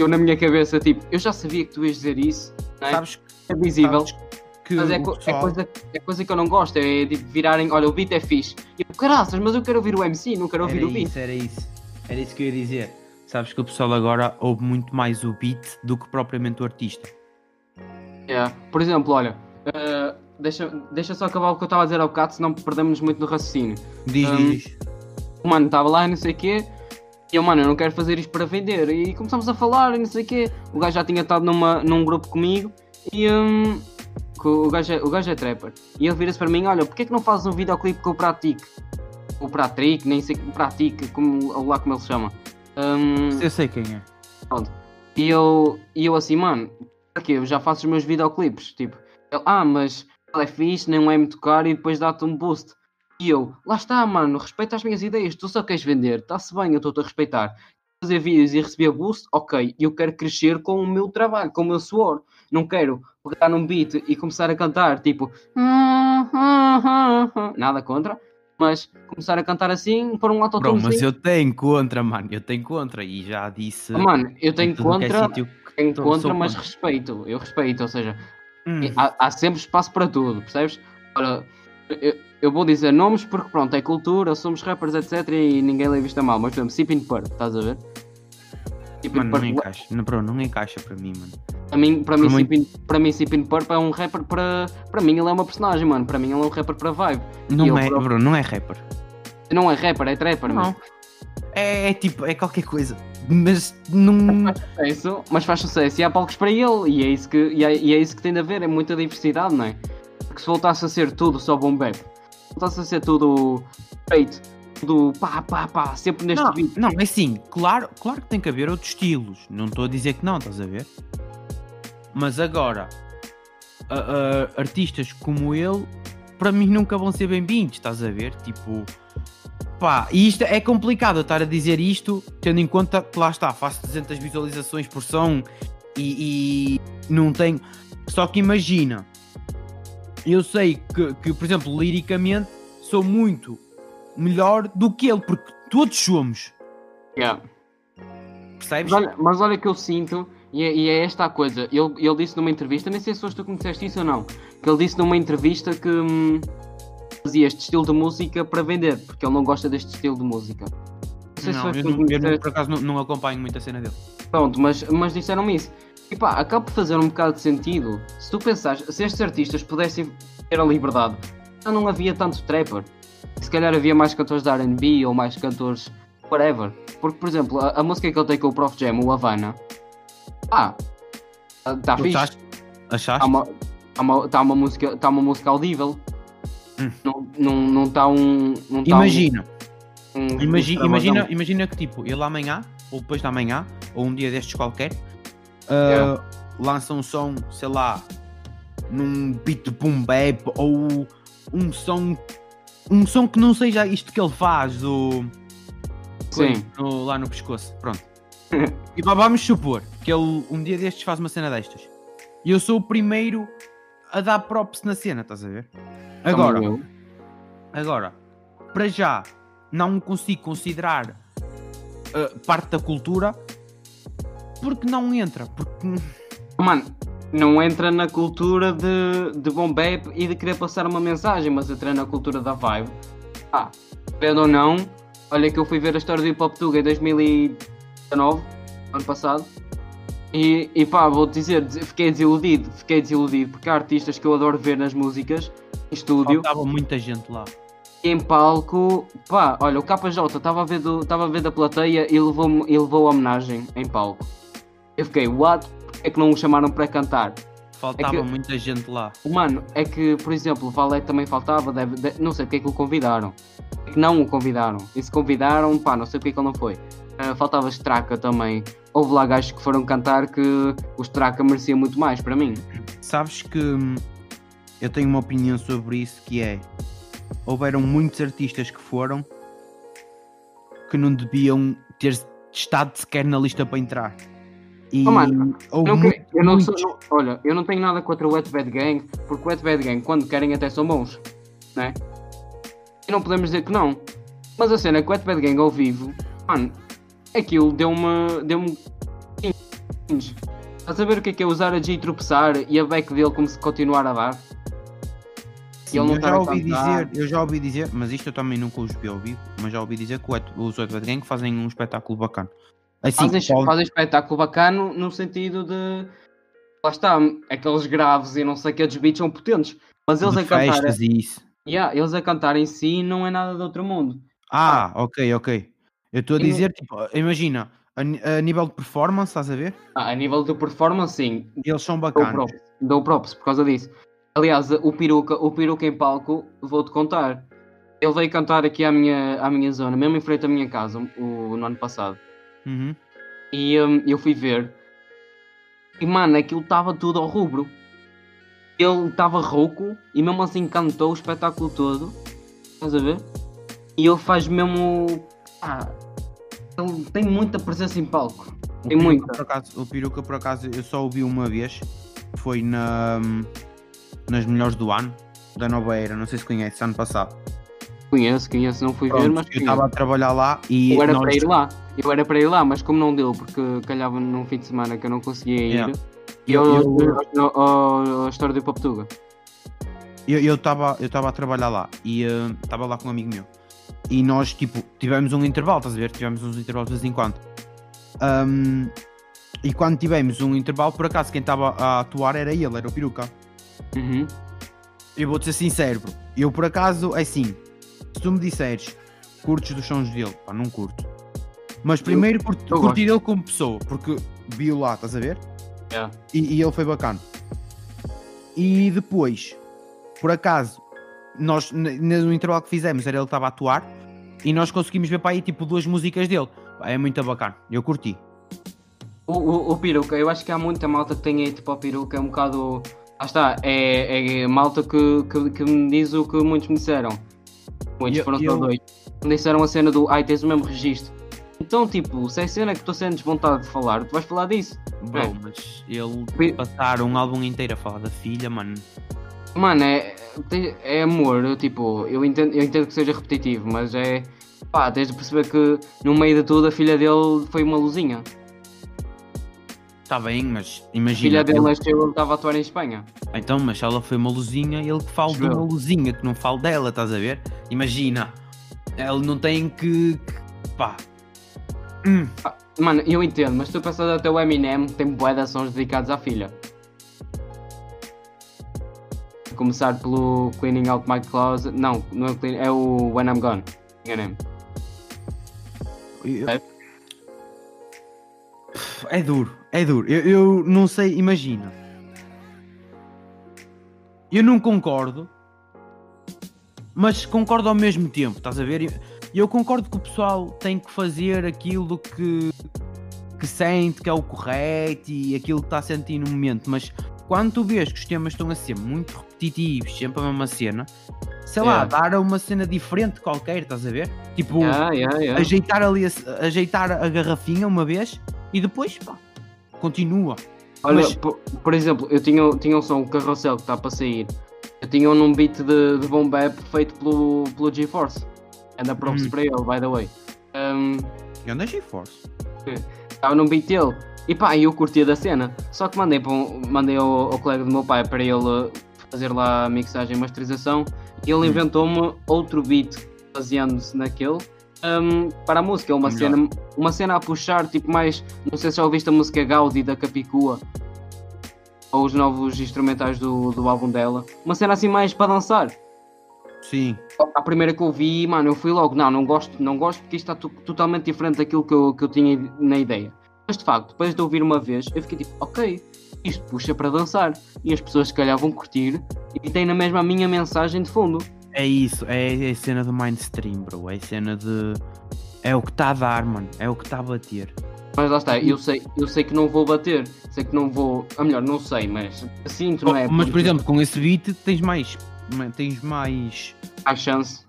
S1: eu na minha cabeça, tipo, eu já sabia que tu ias dizer isso, não é?
S2: Sabes,
S1: é visível,
S2: sabes que
S1: mas é, co- é coisa, é coisa que eu não gosto, é tipo virarem, olha, o beat é fixe. E eu, caraças, mas eu quero ouvir o MC, não quero ouvir
S2: Era
S1: o beat.
S2: isso, era isso. Era isso que eu ia dizer. Sabes que o pessoal agora ouve muito mais o beat do que propriamente o artista.
S1: É. Por exemplo, olha, eh, deixa, deixa só acabar o que eu estava a dizer ao bocado, senão perdemos muito no raciocínio.
S2: Diz,
S1: Hum,
S2: diz,
S1: mano estava lá e não sei o quê. E eu, mano, eu não quero fazer isto para vender. E começámos a falar e não sei o quê. O gajo já tinha estado numa, num grupo comigo e que o, gajo é, o gajo é trapper. E ele vira-se para mim: Olha, porquê que não fazes um videoclipe com o Pratique? O Pratique, nem sei o Pratique, como, lá como ele se chama. Hum,
S2: Eu sei quem é.
S1: e eu, e eu assim, mano, para quê? Eu já faço os meus videoclipes. Tipo, ele, ah, mas é fixe, nem é me tocar e depois dá-te um boost. E eu, lá está, mano, respeita as minhas ideias, tu só queres vender, está-se bem, eu estou-te a respeitar. Fazer vídeos e receber boost, ok, eu quero crescer com o meu trabalho, com o meu suor. Não quero pegar num beat e começar a cantar, tipo, nada contra, mas começar a cantar assim, por um
S2: Bro,
S1: autotune.
S2: mas eu tenho contra, mano. Eu tenho contra e já disse.
S1: Mano, eu tenho
S2: é
S1: contra, tenho contra, mas
S2: contra.
S1: respeito. Eu respeito, ou seja,
S2: Hum,
S1: há, há sempre espaço para tudo, percebes? Ora, eu, eu vou dizer nomes porque pronto, é cultura, somos rappers, etc. E ninguém leva isto a mal. Mas por exemplo, Sipin Purp, estás a ver? Sipin
S2: Mano, não
S1: Purp,
S2: encaixa. Não, bro, não encaixa para mim, mano.
S1: para mim, para mim,
S2: muito-
S1: Sipin, para mim, Sipin Purp é um rapper para. Para mim, ele é uma personagem, mano. Para mim, ele é um rapper para vibe.
S2: Não
S1: eu
S2: é,
S1: próprio-
S2: bro, não é rapper.
S1: Não é rapper, é trapper,
S2: Não.
S1: mano.
S2: É, é tipo, é qualquer coisa. Mas não.
S1: É isso, mas faz sucesso e há palcos para ele. E é isso que, e é, e é isso que tem de haver, é muita diversidade, não é? Porque se voltasse a ser tudo só bom bap, se voltasse a ser tudo feito, tudo pá, pá, pá, sempre neste
S2: Não,
S1: beat.
S2: não, é assim, claro, claro que tem que haver outros estilos. Não estou a dizer que não, estás a ver? Mas agora, a- a- artistas como ele, para mim nunca vão ser bem-vindos, estás a ver? Tipo, pá, e isto é complicado estar a dizer isto, tendo em conta que lá está, faço 200 visualizações por som e, e não tenho. Só que imagina, eu sei que, que, por exemplo, liricamente sou muito melhor do que ele, porque todos somos,
S1: Yeah.
S2: percebes?
S1: Mas, olha, mas olha que eu sinto, e é, e é esta a coisa. Ele, ele disse numa entrevista, nem sei se foste tu que me disseste isso ou não, que ele disse numa entrevista que hum, fazia este estilo de música para vender, porque ele não gosta deste estilo de música. Não sei se
S2: Não,
S1: foste
S2: eu, não, eu não- por acaso não, não acompanho muito a cena dele.
S1: Pronto, mas, mas disseram-me isso. E pá, acaba por fazer um bocado de sentido. Se tu pensares, se estes artistas pudessem ter a liberdade, já não havia tanto trapper. Se calhar havia mais cantores de RB ou mais cantores whatever. Porque, por exemplo, a, a música que ele tem com o Prof Jam, o Havana, pá, está fixe.
S2: achaste? Achaste?
S1: Está uma, tá uma, tá uma, música, tá uma música audível.
S2: Hum.
S1: Não está não, não tá um. Não tá
S2: Imagina,
S1: um, um,
S2: imagi- imagina,
S1: travadão.
S2: imagina que tipo, ele amanhã, ou depois de amanhã, ou um dia destes qualquer, uh,
S1: Yeah.
S2: lança um som, sei lá, num beat boom bap, ou um som, um som que não seja isto que ele faz, do...
S1: Sim.
S2: no- lá no pescoço, pronto. e vamos supor que ele um dia destes faz uma cena destas. E eu sou o primeiro a dar props na cena, estás a ver? Agora, agora, para já, não consigo considerar uh, parte da cultura porque não entra. Porque
S1: Mano, não entra na cultura de, de bom bap e de querer passar uma mensagem, mas entra na cultura da vibe. Ah, vendo ou não, olha que eu fui ver a história do Hip Hop Tuga em 2019, ano passado, e, e pá, vou-te dizer, fiquei desiludido, fiquei desiludido, porque há artistas que eu adoro ver nas músicas, estúdio.
S2: Faltava muita gente lá.
S1: Em palco, pá, olha, o KJ estava a ver, do, estava a ver da plateia e levou, e levou a homenagem em palco. Eu fiquei, what? É que não o chamaram para cantar?
S2: Faltava
S1: É que-
S2: muita gente lá.
S1: Mano, é que, por exemplo, o Valete também faltava, deve, de- não sei porque é que o convidaram. É que não o convidaram. E se convidaram, pá, não sei porque é que ele não foi. Ah, faltava Straca também. Houve lá gajos que foram cantar que o Straca merecia muito mais, para mim.
S2: Sabes que hum, eu tenho uma opinião sobre isso que é houveram muitos artistas que foram que não deviam ter estado sequer na lista para entrar. E
S1: Oh, mano, Não
S2: muito-
S1: que- eu não sou- não- olha, eu não tenho nada contra o Wet Bad Gang, porque o Wet Bad Gang, quando querem, até são bons, né? E não podemos dizer que não. Mas a cena é que o Wet Bad Gang ao vivo, mano, aquilo deu-me. deu-me. cringe. Estás a ver o que é que é usar a G e tropeçar e a back dele como se continuar a dar?
S2: Sim,
S1: ele não
S2: eu
S1: tá
S2: já ouvi dizer, eu já ouvi dizer, mas isto eu também nunca os vi ao vivo, mas já ouvi dizer que os Bad Gang fazem um espetáculo bacana. Assim,
S1: fazem,
S2: pode-
S1: fazem espetáculo bacano no sentido de. Lá está, aqueles graves e não sei que os beats são potentes. Mas eles
S2: de
S1: a cantar.
S2: festas e isso.
S1: Yeah, eles a cantar em si não é nada de outro mundo.
S2: Ah, ok, ok. Eu estou a
S1: E no-
S2: dizer, tipo, imagina, a, a nível de performance, estás a ver?
S1: Ah, a nível de performance, sim,
S2: Eles são
S1: dou
S2: bacanas.
S1: props, dou props por causa disso. Aliás, o peruca, o peruca em palco, vou-te contar. Ele veio cantar aqui à minha, à minha zona, mesmo em frente à minha casa, o, no ano passado.
S2: Uhum.
S1: E hum, eu fui ver. E mano, aquilo estava tudo ao rubro. Ele estava rouco e mesmo assim cantou o espetáculo todo. Estás a ver? E ele faz mesmo. Ah, ele tem muita presença em palco.
S2: O
S1: Tem
S2: peruca,
S1: muita.
S2: acaso, o peruca, por acaso, eu só ouvi uma vez. Foi na, nas melhores do ano, da Nova Era. Não sei se conhece, ano passado.
S1: Conheço, conheço, não fui ver,
S2: Pronto,
S1: mas
S2: eu estava a trabalhar lá e.
S1: Eu era
S2: nós-
S1: para ir lá. Eu era para ir lá, mas como não deu, porque calhava num fim de semana que eu não conseguia ir.
S2: Yeah.
S1: E eu,
S2: Eu- eu-
S1: ao- à história do Poptuga.
S2: Eu estava eu tava a trabalhar lá e estava lá com um amigo meu. E nós, tipo, tivemos um intervalo, estás a ver? Tivemos uns intervalos de vez em quando. Ahm, e quando tivemos um intervalo, por acaso, quem estava a atuar era ele, era o peruca.
S1: Uhum.
S2: Eu vou-te ser sincero, bro. Eu, por acaso, é assim, se tu me disseres curtes dos sons dele, pá, não curto. Mas primeiro curti,
S1: eu
S2: curti dele como pessoa, porque vi-o lá, estás a ver?
S1: Yeah.
S2: E, e ele foi bacana. E depois, por acaso, nós no intervalo que fizemos, era ele que estava a atuar e nós conseguimos ver para aí tipo duas músicas dele. É muito bacana, eu curti.
S1: O, o, o peruca, eu acho que há muita malta que tem aí tipo ao peruca, é um bocado. Ah está, é, é malta que, que, que me diz o que muitos me disseram. Muitos
S2: Eu-
S1: foram só
S2: eu-
S1: dois. Me disseram a cena do ai, tens o mesmo registro. Então, tipo, se é cena que tu sentes vontade de falar, tu vais falar disso.
S2: Bro,
S1: É.
S2: mas ele passar um álbum inteiro a falar da filha, mano.
S1: Mano, é, é amor, eu, tipo, eu entendo, eu entendo que seja repetitivo, mas é. Pá, tens de perceber que no meio de tudo a filha dele foi uma luzinha.
S2: Está bem, mas
S1: A
S2: imagina.
S1: filha dele
S2: ele-
S1: nasceu ele estava a atuar em Espanha.
S2: Então, mas ela foi uma luzinha, ele que fala de uma luzinha, que não fala dela, estás a ver? Imagina, ele não tem que. que- pá. Hum,
S1: Mano, eu entendo, mas tu pensas até o Eminem tem bué de sons dedicados à filha. A começar pelo Cleaning Out My Closet. Não, não é o Clean, é o When I'm Gone. Enganei-me. É?
S2: É duro, é duro. Eu, eu não sei, imagina. Eu não concordo, mas concordo ao mesmo tempo, estás a ver? Eu concordo que o pessoal tem que fazer aquilo que, que sente que é o correto e aquilo que está a sentir no momento, mas quando tu vês que os temas estão a ser muito repetitivos, sempre a mesma cena, sei lá,
S1: Yeah.
S2: dar uma cena diferente qualquer, estás a ver? Tipo,
S1: Yeah, yeah, yeah.
S2: ajeitar ali a, ajeitar a garrafinha uma vez e depois pá, continua.
S1: Olha,
S2: mas-
S1: por, por exemplo, eu tinha, tinha um som, o Carrossel, que está para sair. Eu tinha um num beat de, de boom bap feito pelo, pelo GeForce. Anda props
S2: Hum.
S1: para ele, by the way. Um,
S2: Eu na GeForce.
S1: Estava num beat dele. E pá, eu curtia da cena. Só que mandei, para um- mandei ao, ao colega do meu pai para ele fazer lá a mixagem e masterização. E ele
S2: Hum.
S1: inventou-me outro beat baseando-se naquele. Hum, para a música, uma
S2: Melhor.
S1: cena, uma cena a puxar, tipo mais. Não sei se já ouviste a música Gaudi da Capicua ou os novos instrumentais do, do álbum dela. Uma cena assim mais para dançar.
S2: Sim.
S1: A primeira que eu vi, mano, eu fui logo, não, não gosto, não gosto porque isto está to- totalmente diferente daquilo que eu, que eu tinha na ideia. Mas de facto, depois de ouvir uma vez, eu fiquei tipo, ok, isto puxa para dançar. E as pessoas se calhar vão curtir e tem na mesma a minha mensagem de fundo.
S2: É isso, é a cena do mainstream, bro. É a cena de. É o que está a dar, mano. É o que está a bater.
S1: Mas lá está, eu sei, eu sei que não vou bater, sei que não vou, a melhor, não sei, mas sinto, não é?
S2: mas, por exemplo, com esse beat tens mais. Tens mais.
S1: Há chance.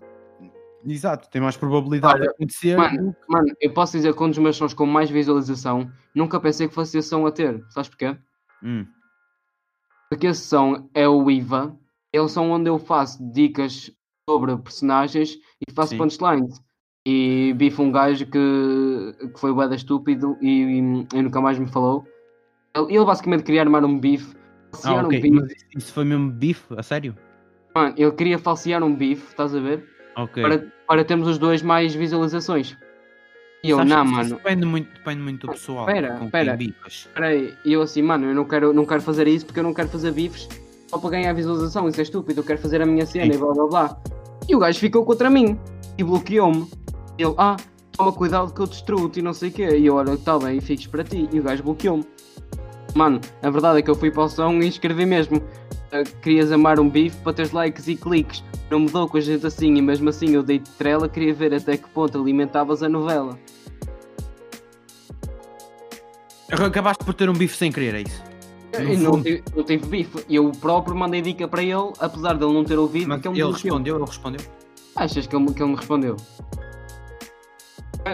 S2: Exato, tem mais probabilidade
S1: Olha,
S2: de acontecer.
S1: mano,
S2: que-
S1: Mano, eu posso dizer que um dos meus sons com mais visualização, nunca pensei que fosse esse som a ter. Sabes porquê?
S2: Hum,
S1: Porque esse som é o IVA, é o som onde eu faço dicas sobre personagens e faço
S2: Sim.
S1: punchlines. E bifo um gajo que, que foi bué da estúpido e, e, e nunca mais me falou. Ele, ele basicamente queria armar um bife.
S2: Ah,
S1: Falsear
S2: ok.
S1: um
S2: isso- foi mesmo bife? A sério?
S1: Mano, ele queria falsear um bife, estás a ver?
S2: Ok.
S1: Para, para termos os dois mais visualizações. E eu, não, mano.
S2: Depende muito, depende muito do pessoal.
S1: Espera, espera. E eu assim, mano, eu não quero, não quero fazer isso porque eu não quero fazer bifes só para ganhar visualização, isso é estúpido, eu quero fazer a minha cena
S2: Sim.
S1: e blá blá blá. E o gajo ficou contra mim e bloqueou-me. Ele, ah, toma cuidado que eu destruo-te e não sei o quê. E eu, olha, tá bem, fiques para ti. E o gajo bloqueou-me. Mano, a verdade é que eu fui para o som e escrevi mesmo. "Ah, Querias amar um bife para teres likes e cliques. Não mudou com a gente assim e mesmo assim eu dei-te trela, queria ver até que ponto alimentavas a novela.
S2: Acabaste por ter um bife sem querer, é isso? No
S1: E não, não tive bife. Eu próprio mandei dica para ele, apesar de ele não ter ouvido,
S2: Mas ele
S1: ele
S2: respondeu, ele respondeu.
S1: Achas que ele, que ele me respondeu?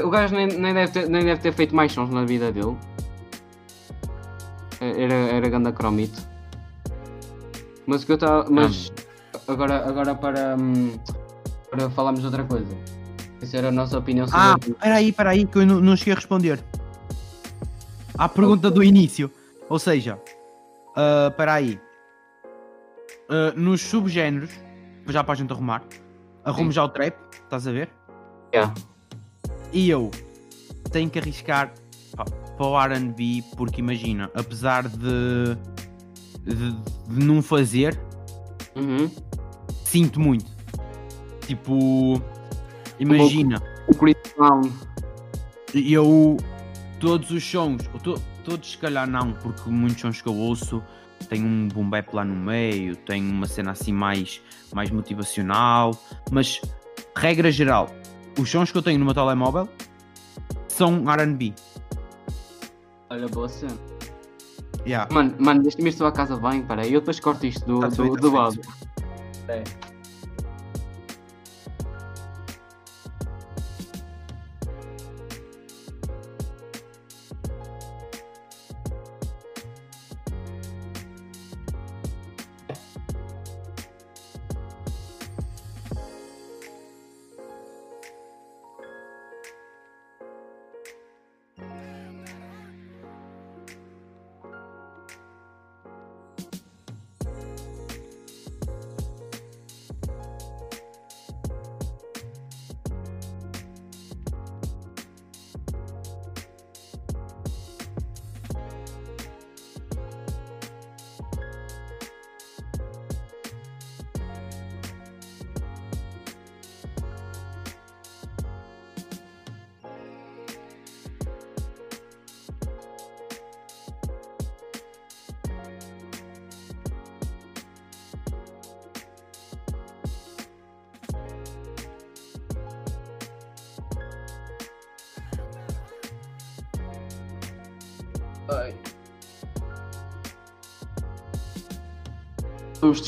S1: O gajo nem, nem, deve ter, nem deve ter feito mais sons na vida dele. Era, era ganda cromito. Mas o que eu estava. Mas agora, agora para, hum, para falarmos de outra coisa. Essa era a nossa opinião sobre
S2: Ah,
S1: o-
S2: espera aí, espera aí, que eu não, não cheguei a responder. À pergunta do início. Ou seja, ah, espera aí. Ah, nos subgéneros, já para a gente arrumar, arrumo
S1: Sim.
S2: já o trap, estás a ver?
S1: Yeah.
S2: E eu tenho que arriscar pá, para o RB, porque imagina, apesar de, de, de não fazer,
S1: Uhum.
S2: sinto muito. Tipo, imagina.
S1: O Chris Brown.
S2: eu todos os sons, to- todos se calhar não, porque muitos sons que eu ouço tem um boom bap lá no meio, tem uma cena assim mais, mais motivacional, mas regra geral, os sons que eu tenho no meu telemóvel são R&B.
S1: Olha, boa cena.
S2: Yeah.
S1: Mano, mano, deixa-me ir só à casa bem, peraí. Eu depois corto isto do,
S2: Tá-se
S1: do,
S2: bem,
S1: do áudio.
S2: tá-se
S1: É.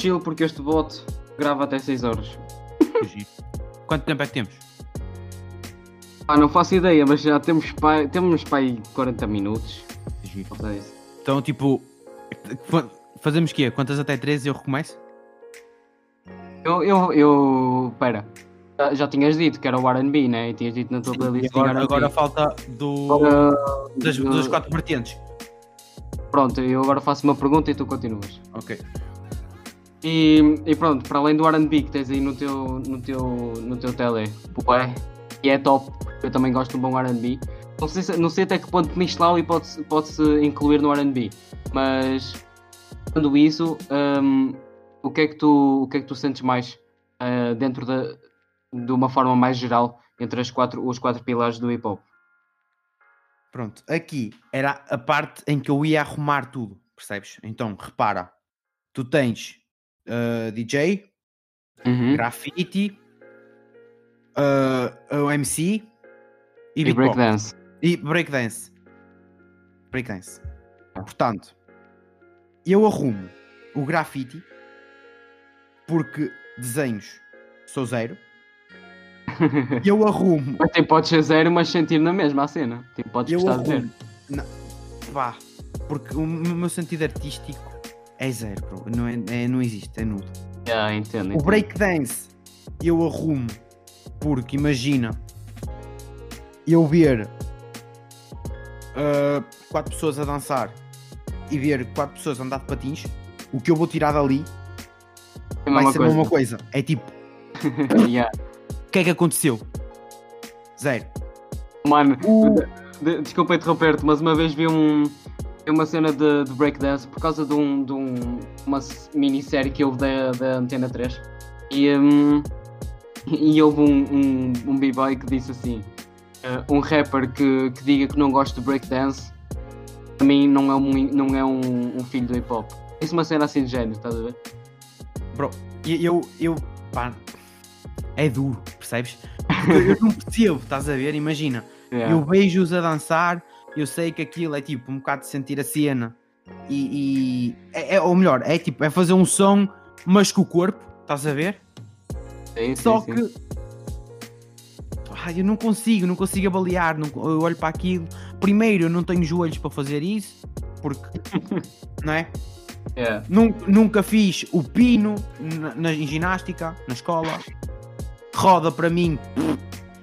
S1: Estilo porque este bot grava até 6 horas.
S2: Quanto tempo é que temos?
S1: Ah, não faço ideia, mas já temos pai, temos pai 40 minutos.
S2: Giro. Então, tipo, fazemos o quê? Quantas até 13 eu recomeço?
S1: Eu, eu, eu, pera. já, já tinhas dito que era o R&B, né? E tinhas dito na tua
S2: E
S1: playlist
S2: agora, agora falta do,
S1: Agora,
S2: das,
S1: do-
S2: das quatro vertentes.
S1: Pronto, eu agora faço uma pergunta e tu continuas.
S2: Ok.
S1: E, e pronto, para além do R&B que tens aí no teu, no teu, no teu tele, bué, e é top, eu também gosto de um bom R&B. Não sei, se- não sei até que ponto Michelau pode-se pode -se incluir no R&B, mas quando isso, hum, o, que é que tu, o que é que tu sentes mais ah, dentro da, de uma forma mais geral entre as quatro, os quatro pilares do hip hop?
S2: Pronto, aqui era a parte em que eu ia arrumar tudo, percebes? Então, repara, tu tens uh, DJ,
S1: Uhum.
S2: graffiti, uh, o MC e,
S1: E breakdance.
S2: E breakdance. Breakdance. Portanto, eu arrumo o graffiti porque desenhos sou zero. Eu arrumo
S1: Mas tipo, podes ser zero, mas sentir na mesma a cena. Tipo, podes
S2: Eu
S1: gostar de
S2: arrumo.
S1: ver.
S2: Não, vá, porque o meu sentido artístico é zero, bro. Não, é, é- não existe, é nulo.
S1: Yeah, entendo,
S2: O
S1: entendo.
S2: breakdance eu arrumo porque imagina eu ver ah, quatro pessoas a dançar e ver quatro pessoas a andar de patins, o que eu vou tirar dali
S1: É
S2: vai ser a mesma coisa. É tipo,
S1: Yeah.
S2: o que é que aconteceu? Zero.
S1: Mano,
S2: O-
S1: de- desculpa interromper-te, mas uma vez vi um, vi uma cena de, de breakdance por causa de, um, de um- uma minissérie que houve da, da Antena 3 e, hum, e houve um, um, um b-boy que disse assim: eh, um rapper que, que diga que não gosta de breakdance, para mim não é, um, não é um, um filho do hip hop. Isso é uma cena assim de género, estás a ver?
S2: Bro, eu, eu, pá, é duro, percebes? Porque eu não percebo, estás a ver? Imagina,
S1: Yeah.
S2: eu vejo-os a dançar, eu sei que aquilo é tipo um bocado de sentir a cena e, e- é, é- ou melhor, é tipo, é fazer um som, mas com o corpo, estás a ver?
S1: Sim, sim,
S2: Só
S1: sim.
S2: que ai, eu não consigo, não consigo avaliar, não, eu olho para aquilo. Primeiro, eu não tenho joelhos para fazer isso, porque não é?
S1: Yeah.
S2: Nun- Nunca fiz o pino na, na- em ginástica, na escola. Roda para mim,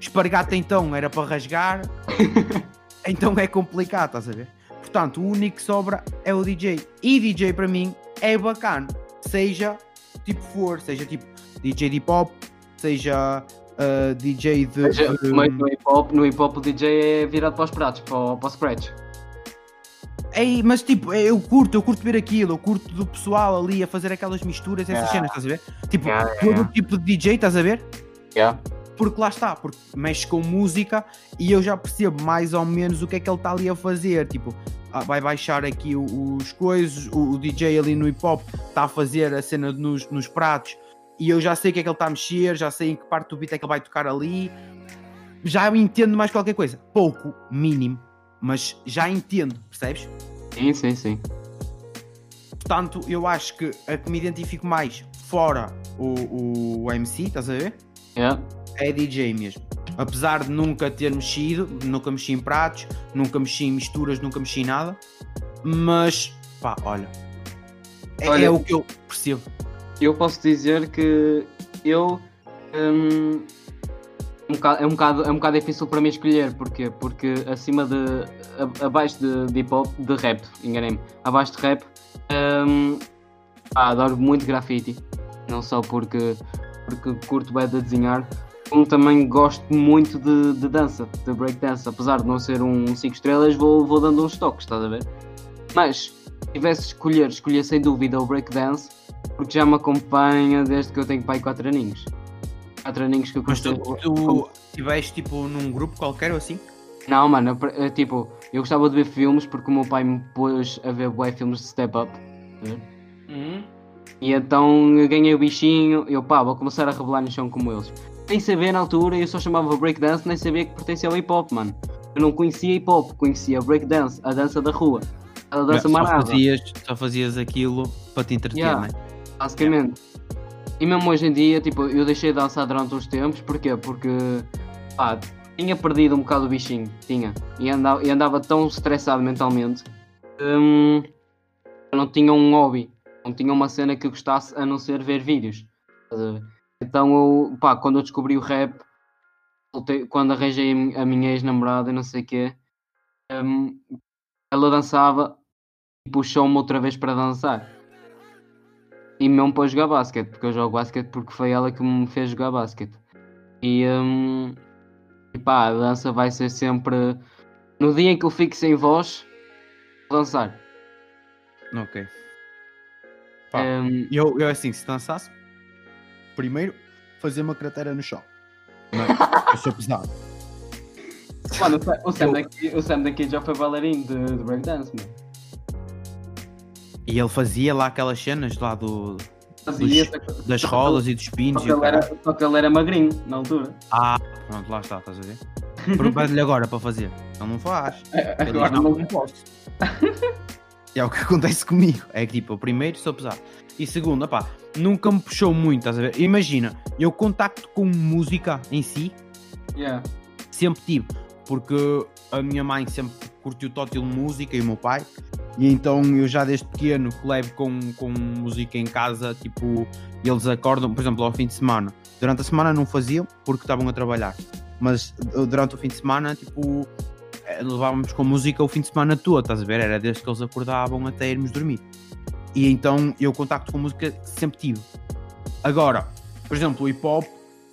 S2: espargata então era para rasgar. então é complicado, estás a ver? Portanto, o único que sobra é o DJ. E DJ para mim é bacana. Seja tipo for, seja tipo DJ de hip hop, seja ah, DJ de. De-
S1: mas no hip hop, no hip hop o DJ é virado para os pratos, para, o- para o scratch.
S2: Ei, mas tipo, eu curto, eu curto ver aquilo, eu curto do pessoal ali a fazer aquelas misturas, essas
S1: Yeah.
S2: cenas, estás a ver? Tipo,
S1: Yeah,
S2: todo
S1: yeah.
S2: tipo de DJ, estás a ver?
S1: Yeah.
S2: Porque lá está, porque mexe com música e eu já percebo mais ou menos o que é que ele está ali a fazer. Tipo, ah, vai baixar aqui os coisas, o, o DJ ali no hip hop está a fazer a cena nos, nos pratos e eu já sei o que é que ele está a mexer, já sei em que parte do beat é que ele vai tocar ali. Já entendo mais qualquer coisa. Pouco, mínimo, mas já entendo, percebes?
S1: Sim, sim, sim.
S2: Portanto, eu acho que a que me identifico mais fora o, o MC, estás a ver?
S1: Yeah.
S2: É DJ mesmo. Apesar de nunca ter mexido, nunca mexi em pratos, nunca mexi em misturas, nunca mexi em nada. Mas, pá, olha. É,
S1: Olha-
S2: é o que eu percebo.
S1: Eu posso dizer que eu. hum, um bocado- é, um bocado, é um bocado difícil para mim escolher, porquê? Porque acima de. a- abaixo de, de hip hop, de rap, enganei-me. Abaixo de rap, hum, pá, adoro muito grafite. Não só porque, porque curto bem de desenhar, como também gosto muito de, de dança, de breakdance. Apesar de não ser um 5 estrelas, vou, vou dando uns toques, estás a ver? Mas, se tivesse de escolher, escolher sem dúvida o breakdance, porque já me acompanha desde que eu tenho pai 4 aninhos. 4 aninhos que eu
S2: Mas tu, tu estiveste tipo num grupo qualquer ou assim?
S1: Não, mano, eu, eu, tipo, eu gostava de ver filmes porque o meu pai me pôs a ver bué filmes de step up. ver? E então eu ganhei o bichinho, eu pá, vou começar a rebolar no chão como eles. Nem sabia na altura, eu só chamava breakdance, nem sabia que pertencia ao hip hop, mano. Eu não conhecia hip hop, conhecia breakdance, a dança da rua, a dança
S2: só,
S1: marada.
S2: fazias, só fazias aquilo para te entreter,
S1: Yeah.
S2: né?
S1: Basicamente. E mesmo hoje em dia, tipo, eu deixei de dançar durante uns tempos, porquê? Porque, pá, tinha perdido um bocado o bichinho, tinha. E andava, e andava tão estressado mentalmente, hum, eu não tinha um hobby, não tinha uma cena que eu gostasse a não ser ver vídeos. Estás a ver? Então, eu, pá, quando eu descobri o rap, quando arranjei a mi- a minha ex-namorada e não sei o quê, hum, ela dançava e puxou-me outra vez para dançar. E mesmo para jogar basquete, porque eu jogo basquete porque foi ela que me fez jogar basquete. E, hum, e pá, a dança vai ser sempre. No dia em que eu fico sem voz, dançar.
S2: Ok. Pá,
S1: Hum,
S2: Eu, eu assim, se dançasse, primeiro fazia uma cratera no chão. Mas eu sou pesado.
S1: Mano, o Sam- daqui, o Sam daqui já foi bailarino de, de breakdance, mano.
S2: E ele fazia lá aquelas cenas lá do,
S1: Fazia,
S2: Dos- das
S1: ele-
S2: e dos pinos.
S1: Só que, era, só que ele era magrinho na altura.
S2: Ah, pronto, lá está, estás a ver? Pergunta-lhe agora para fazer. Ele não faz. Ele diz,
S1: Agora
S2: não,
S1: não.
S2: não posso. É o que acontece comigo. É que tipo, o primeiro sou pesado. E segundo, opá, nunca me puxou muito, estás a ver? Imagina, eu contacto com música em si,
S1: Yeah.
S2: sempre tive. Porque a minha mãe sempre curtiu tótil música e o meu pai. E então eu já desde pequeno que levo com, com música em casa, tipo, eles acordam, por exemplo, ao fim de semana. Durante a semana não faziam porque estavam a trabalhar. Mas uh, durante o fim de semana, tipo, eh, levávamos com música o fim de semana todo, estás a ver? Era desde que eles acordavam até irmos dormir. E então eu contacto com música sempre tive. Agora, por exemplo, o hip hop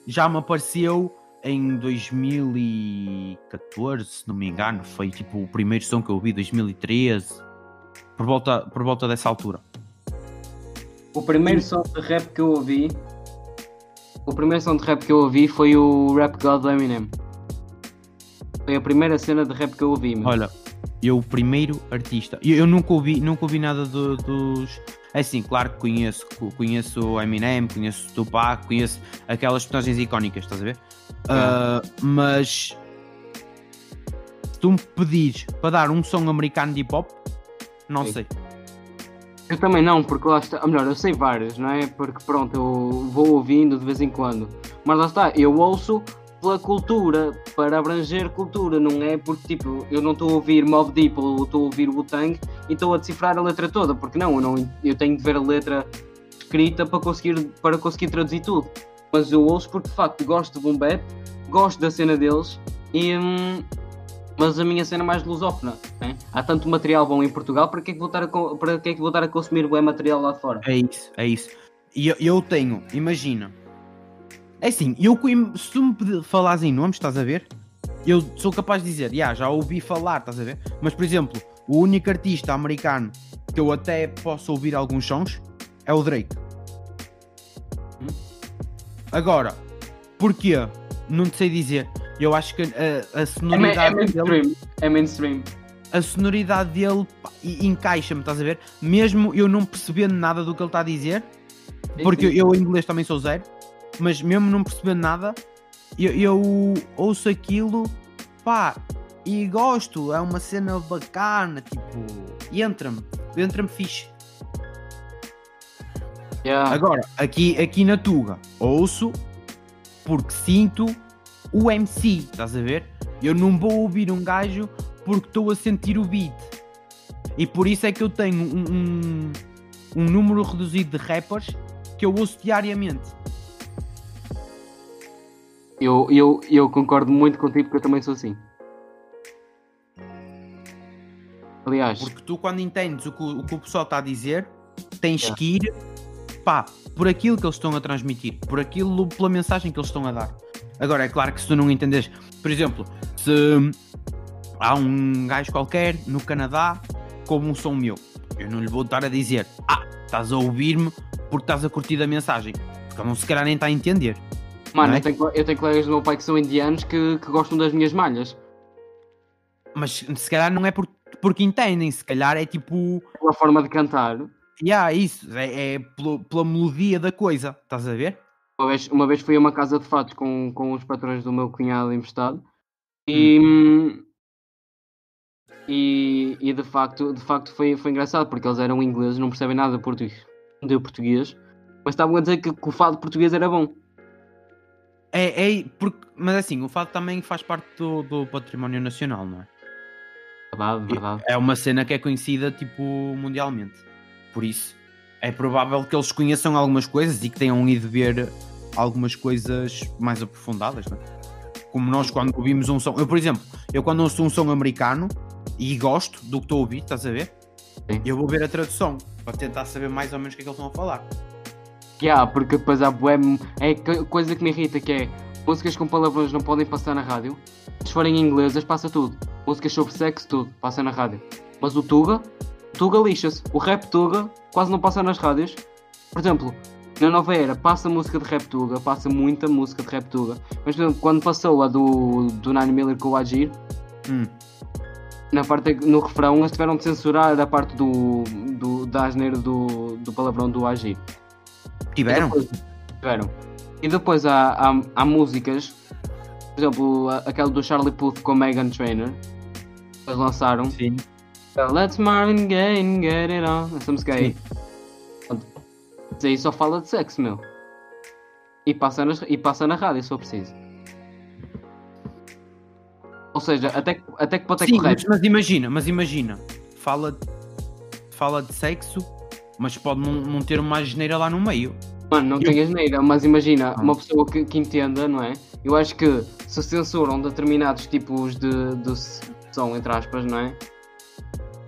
S2: já me apareceu em 2014, se não me engano, foi tipo o primeiro som que eu ouvi, 2013, por volta, por volta dessa altura.
S1: O primeiro som de rap que eu ouvi. O primeiro som de rap que eu ouvi foi o Rap God Eminem. Foi a primeira cena de rap que eu ouvi, meu.
S2: Olha, eu o primeiro artista, eu, eu nunca ouvi, nunca ouvi nada do- dos. É assim, claro que conheço, co- conheço o Eminem, conheço Tupac, conheço aquelas personagens icónicas, estás a ver? Ah, mas se tu me pedires para dar um som americano de hip hop, não
S1: Sim.
S2: sei.
S1: Eu também não, porque lá está. Ou melhor, eu sei vários, não é? Porque pronto, eu vou ouvindo de vez em quando. Mas lá está, eu ouço pela cultura, para abranger cultura, não é? Porque tipo, eu não estou a ouvir Mob Deep ou estou a ouvir Wu-Tang e estou a decifrar a letra toda, porque não eu, não, eu tenho de ver a letra escrita para conseguir, para conseguir traduzir tudo. Mas eu ouço porque de facto gosto de boom bap, gosto da cena deles e. hum, mas a minha cena é mais lusófona. né? Há tanto material bom em Portugal, para que é que vou estar a, para que é que vou estar a consumir bom material lá fora?
S2: É isso, é isso. E eu, eu tenho, imagina. É assim, eu se tu me falares em nomes, estás a ver? Eu sou capaz de dizer, "Ya, já ouvi falar, estás a ver? Mas, por exemplo, o único artista americano que eu até posso ouvir alguns sons é o Drake. Agora, porquê? Não te sei dizer. Eu acho que a, a
S1: É, ma- é
S2: sonoridade dele
S1: mainstream. É mainstream.
S2: a sonoridade dele encaixa-me, estás a ver? Mesmo eu não percebendo nada do que ele está a dizer, porque eu em inglês também sou zero, mas mesmo não percebendo nada, eu, eu ouço aquilo, pá, e gosto, é uma cena bacana, tipo, entra-me, entra-me fixe.
S1: Yeah.
S2: Agora, aqui, aqui na Tuga, ouço porque sinto o MC, estás a ver? Eu não vou ouvir um gajo porque estou a sentir o beat. E por isso é que eu tenho um, um, um número reduzido de rappers que eu ouço diariamente.
S1: Eu, eu, eu concordo muito contigo porque eu também sou assim. Aliás,
S2: Porque tu, quando entendes o que o, que o pessoal está a dizer, tens
S1: Yeah.
S2: que ir pá, por aquilo que eles estão a transmitir, por aquilo, pela mensagem que eles estão a dar. Agora, é claro que se tu não entendes, por exemplo, se há um gajo qualquer no Canadá como um som meu, eu não lhe vou estar a dizer, ah, estás a ouvir-me porque estás a curtir a mensagem, porque ele não se calhar nem está a entender.
S1: Mano,
S2: é?
S1: eu, tenho, eu tenho colegas do meu pai que são indianos que, que gostam das minhas malhas.
S2: Mas se calhar não é por, porque entendem, se calhar é tipo.
S1: Pela forma de cantar.
S2: Yeah, isso, é, é pelo- pela melodia da coisa, estás a ver?
S1: Uma vez, uma vez fui a uma casa de fatos com, com os patrões do meu cunhado emprestado e, hum, e, e de facto, de facto foi, foi engraçado porque eles eram ingleses, não percebem nada de português, de português mas estavam a dizer que, que o fado português era bom.
S2: É, é porque, mas assim, o fado também faz parte do, do património nacional, não é?
S1: Verdade, verdade.
S2: É uma cena que é conhecida tipo mundialmente. Por isso, é provável que eles conheçam algumas coisas e que tenham ido ver algumas coisas mais aprofundadas, né? Como nós quando ouvimos um som. Eu, por exemplo, eu quando ouço um som americano e gosto do que estou a ouvir, estás a ver?
S1: Sim.
S2: Eu vou ver a tradução para tentar saber mais ou menos o que é que eles estão a falar.
S1: Que há, porque depois há bué, é coisa que me irrita que é músicas com palavrões não podem passar na rádio. Se forem inglesas passa tudo. Músicas sobre sexo, tudo, passa na rádio. Mas o Tuga, Tuga lixa-se. O rap Tuga quase não passa nas rádios. Por exemplo, na nova era passa música de rap Tuga, passa muita música de rap Tuga. Mas por exemplo, quando passou a do, do Nine Miller com o Agir,
S2: Hum.
S1: na parte, no refrão eles tiveram de censurar a parte do, do, da asneira do, do palavrão do Agir.
S2: Tiveram?
S1: Depois, tiveram. E depois há, há, há músicas, por exemplo, aquela do Charlie Puth com Megan Trainor, eles lançaram.
S2: Sim.
S1: Let's Marvin Gaye get it on. Essa música aí. Pronto. Isso aí só fala de sexo, meu. E passa, nas, e passa na rádio, se for preciso. Ou seja, até, que- até que ponto é que
S2: Sim,
S1: o rap
S2: mas, mas imagina, mas imagina, fala, fala de sexo, mas pode não, não ter uma geneira lá no meio.
S1: Mano, não
S2: Eu-
S1: tem asneira, mas imagina,
S2: Ah.
S1: uma pessoa que, que entenda, não é? Eu acho que se censuram determinados tipos de, de som, entre aspas, não é?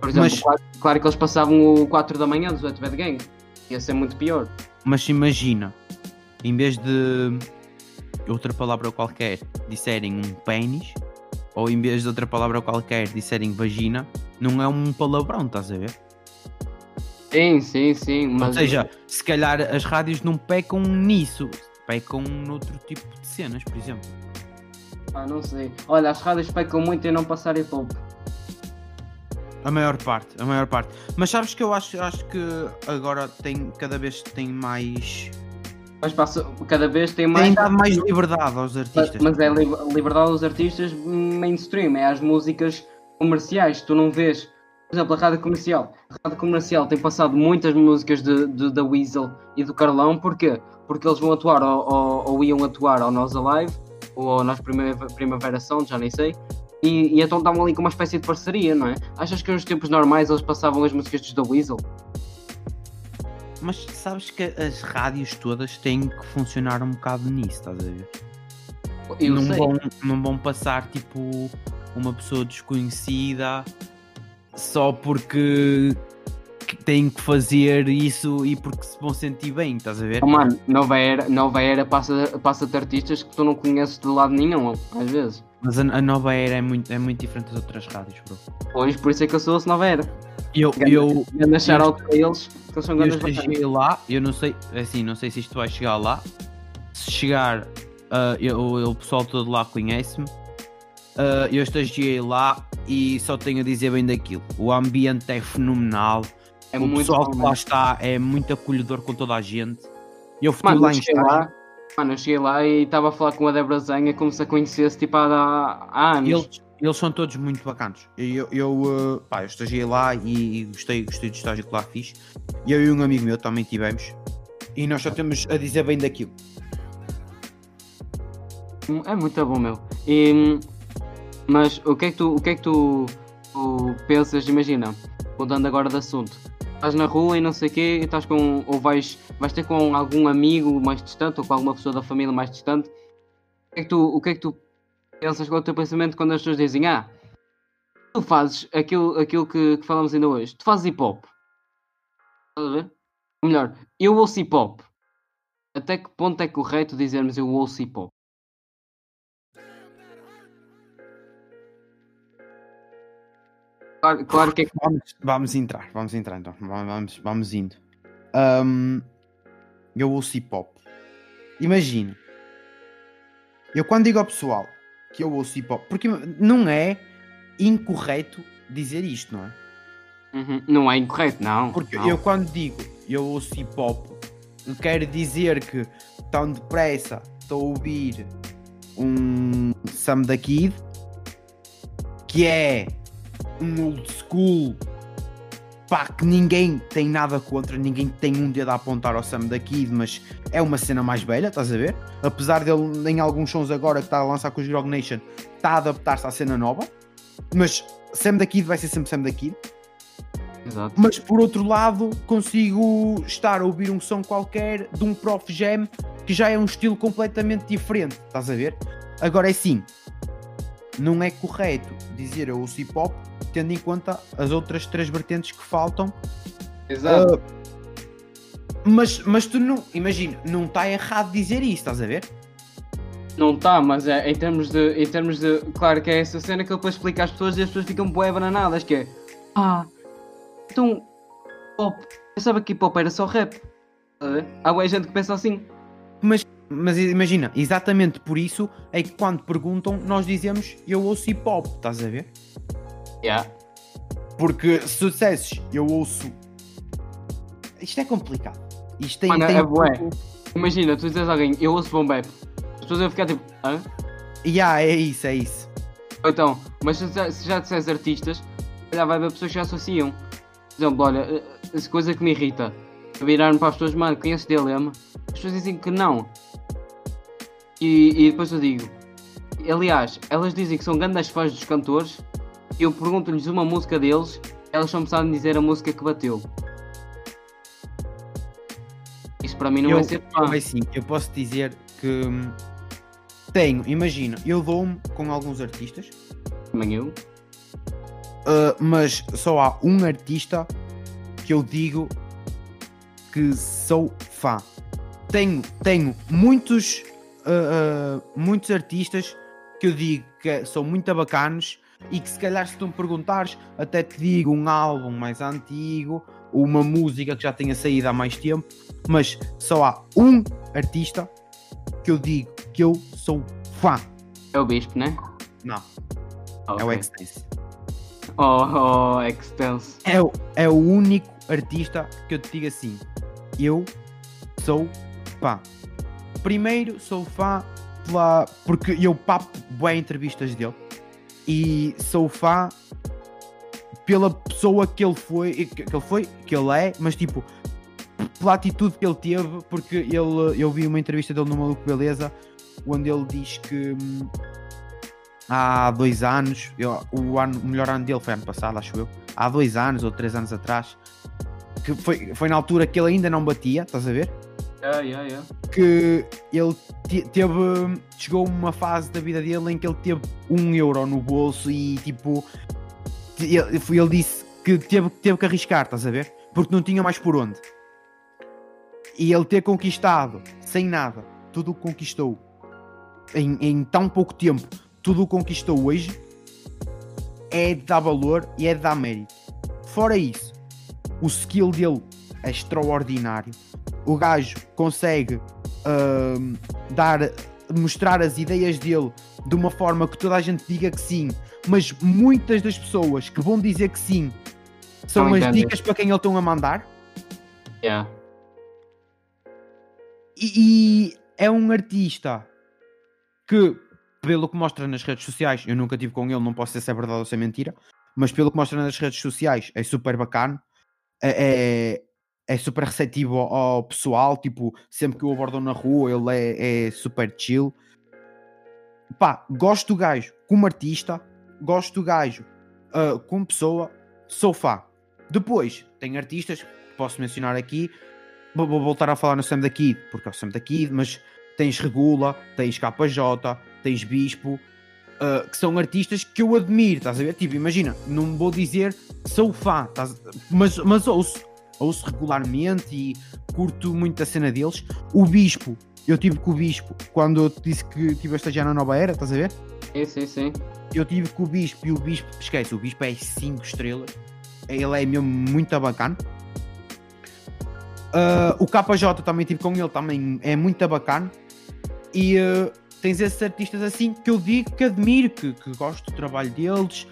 S1: Por exemplo,
S2: Mas-
S1: claro, claro que eles passavam o 4 da manhã dos Wet Bad Gang. Ia ser muito pior.
S2: Mas imagina, em vez de outra palavra qualquer disserem um pênis, ou em vez de outra palavra qualquer disserem vagina, não é um palavrão, estás a ver?
S1: Sim, sim, sim. Mas,
S2: Ou seja, se calhar as rádios não pecam nisso, pecam noutro tipo de cenas, por exemplo.
S1: Ah, não sei. Olha, as rádios pecam muito em não passar hip hop.
S2: A maior parte, a maior parte. Mas sabes que eu acho, acho que agora tem, cada vez tem mais.
S1: Mas passa, cada vez tem mais.
S2: Tem dado mais liberdade aos
S1: Mas,
S2: artistas.
S1: mas é li- liberdade dos artistas mainstream, é as músicas comerciais. Tu não vês, por exemplo, a rádio comercial. A rádio comercial tem passado muitas músicas de, de- da Weasel e do Carlão, porquê? Porque eles vão atuar ou, ou- ou iam atuar ao Nós Alive ou ao Nós Primavera, Sound, já nem sei. E, e então estavam ali com uma espécie de parceria, não é? Achas que nos tempos normais eles passavam as músicas dos da Weasel?
S2: Mas sabes que as rádios todas têm que funcionar um bocado nisso, estás a ver?
S1: Eu
S2: não,
S1: sei.
S2: vão, não vão passar tipo uma pessoa desconhecida só porque que têm que fazer isso e porque se vão sentir bem, estás a ver?
S1: Oh, mano, nova era, nova era passa, passa-te artistas que tu não conheces de lado nenhum, às vezes.
S2: Mas a, a nova era é muito, é muito diferente das outras rádios, bro.
S1: Pois, por isso é que eu sou nova era.
S2: Eu, eu,
S1: Ganda shout para eles, que eles são
S2: eu
S1: grandes bacanas.
S2: estagiei lá, eu não sei, assim, não sei se isto vai chegar lá. Se chegar, ah, eu, o pessoal todo lá conhece-me. Ah, eu estagiei lá e só tenho a dizer bem daquilo. O ambiente é fenomenal.
S1: É
S2: o pessoal
S1: bom,
S2: que lá está é muito acolhedor com toda a gente. Eu fui
S1: Mano,
S2: lá em
S1: lá, mano, eu cheguei lá e estava a falar com a Débora Zanha como se a conhecesse tipo há, há anos.
S2: Eles, eles são todos muito bacanos. Eu, eu, uh, pá, eu estagiei lá e, e gostei, gostei do estágio que lá fiz. Eu e um amigo meu também tivemos. E nós só temos a dizer bem daquilo.
S1: É muito bom, meu. E, mas o que é que tu, o que é que tu, tu pensas, imagina, mudando agora de assunto, estás na rua e não sei o quê, estás com, ou vais, vais ter com algum amigo mais distante, ou com alguma pessoa da família mais distante, o que é que tu, o que é que tu pensas, qual é o teu pensamento quando as pessoas dizem, ah, tu fazes aquilo, aquilo que, que falamos ainda hoje, tu fazes hip hop, estás a ver? Ou melhor, eu ouço hip hop, até que ponto é correto dizermos eu ouço hip hop? Claro, claro que é
S2: Vamos, vamos entrar, vamos entrar então. Vamos, vamos indo. Ahm, eu ouço hip hop. Imagina. Eu quando digo ao pessoal que eu ouço hip hop, porque não é incorreto dizer isto, não é?
S1: Uhum, Não é incorreto, não.
S2: Porque
S1: não.
S2: eu quando digo eu ouço hip hop, quero dizer que tão depressa estou a ouvir um Sam da Kid que é um old school pá, que ninguém tem nada contra, ninguém tem um dedo a apontar ao Sam da Kid, mas é uma cena mais velha, estás a ver? Apesar dele em alguns sons agora que está a lançar com os Grog Nation, está a adaptar-se à cena nova, mas Sam da Kid vai ser sempre Sam da Kid.
S1: Exato.
S2: Mas por outro lado, consigo estar a ouvir um som qualquer de um Prof Jam que já é um estilo completamente diferente, estás a ver? Agora é sim, não é correto dizer eu ouço hip hop tendo em conta as outras três vertentes que faltam.
S1: Exato.
S2: Uh, mas, mas tu não, imagina, não está errado dizer isso, estás a ver?
S1: Não está, mas é, em, termos de, em termos de. Claro que é essa cena que ele depois explica às pessoas e as pessoas ficam bué bananadas, que é. Ah, então. Pop. Eu sabia que hip hop era só rap. Há boa gente que pensa assim.
S2: Mas, mas imagina, exatamente por isso é que quando perguntam, nós dizemos eu ouço hip hop, estás a ver?
S1: Yeah.
S2: Porque se tu dissesses eu ouço. Isto é complicado. Isto tem.
S1: Mano,
S2: tem
S1: é bué. Imagina, tu dizes a alguém, eu ouço bap. As pessoas vão ficar tipo, hã?
S2: Yeah, é isso, é isso.
S1: Então, mas se, já- se já disseres artistas, já vai haver pessoas que já associam. Por exemplo, olha, eh, essa coisa que me irrita. Virar-me para as pessoas, mano, conheces DLM? As pessoas dizem que não. E, e depois eu digo. Aliás, elas dizem que são grandes fãs dos cantores. E eu pergunto-lhes uma música deles. Elas só me sabem dizer a música que bateu. Isso para mim não
S2: eu,
S1: vai ser fã.
S2: eu, assim, eu posso dizer que hum, tenho, imagina, eu dou-me com alguns artistas,
S1: Também eu.
S2: uh, mas só há um artista que eu digo que sou fã. Tenho, tenho muitos, uh, uh, muitos artistas que eu digo que são muito bacanos e que se calhar se tu me perguntares até te digo um álbum mais antigo, uma música que já tenha saído há mais tempo, mas só há um artista que eu digo que eu sou fã.
S1: É o Bispo, né?
S2: Não,
S1: Ah,
S2: é o. Extense.
S1: Oh, oh, Extense.
S2: é, o- é o único artista que eu te digo assim: eu sou fã. Primeiro, sou fã pela, porque eu papo bem entrevistas dele e sou fã pela pessoa que ele foi, que, ele foi, que ele é, mas tipo, pela atitude que ele teve, porque ele, eu vi uma entrevista dele no Maluco Beleza, onde ele diz que hum, há dois anos, eu- o, ano, o melhor ano dele foi ano passado, acho eu, há dois anos ou três anos atrás, que foi, foi na altura que ele ainda não batia, estás a ver?
S1: Yeah, yeah, yeah.
S2: que ele te- teve chegou uma fase da vida dele em que ele teve um euro no bolso e tipo ele, ele disse que teve, teve que arriscar, estás a ver? Porque não tinha mais por onde. E ele ter conquistado sem nada, tudo o que conquistou em, em tão pouco tempo, tudo o que conquistou hoje é de dar valor e é de dar mérito. Fora isso, o skill dele é extraordinário. O gajo consegue ahm, dar, mostrar as ideias dele de uma forma que toda a gente diga que sim, mas muitas das pessoas que vão dizer que sim são as dicas para quem ele estão a mandar.
S1: Yeah.
S2: E, e é um artista que, pelo que mostra nas redes sociais, eu nunca tive com ele, não posso dizer se é verdade ou se é mentira, mas pelo que mostra nas redes sociais, é super bacana, é, é, super receptivo ao, ao pessoal, tipo, sempre que o abordam na rua, ele é, é super chill. Pá, gosto do gajo como artista, gosto do gajo ah, como pessoa, sou fã. Depois, tem artistas que posso mencionar aqui, vou, vou voltar a falar no Sam da Kid, porque é o Sam da Kid, mas tens Regula, tens KJ, tens Bispo, ah, que são artistas que eu admiro, estás a ver? Tipo, imagina, não vou dizer sou fã, estás- mas, mas ouço, ouço regularmente e curto muito a cena deles. O Bispo, eu tive com o Bispo quando eu te disse que tive a estagiar na nova era, estás a ver?
S1: Sim, sim, sim.
S2: Eu tive com o Bispo e o Bispo, esquece, o Bispo é 5 estrelas, ele é mesmo muito bacana. Ah, o KJ também tive com ele, também é muito bacana. E ah, tens esses artistas assim que eu digo que admiro, que, que gosto do trabalho deles,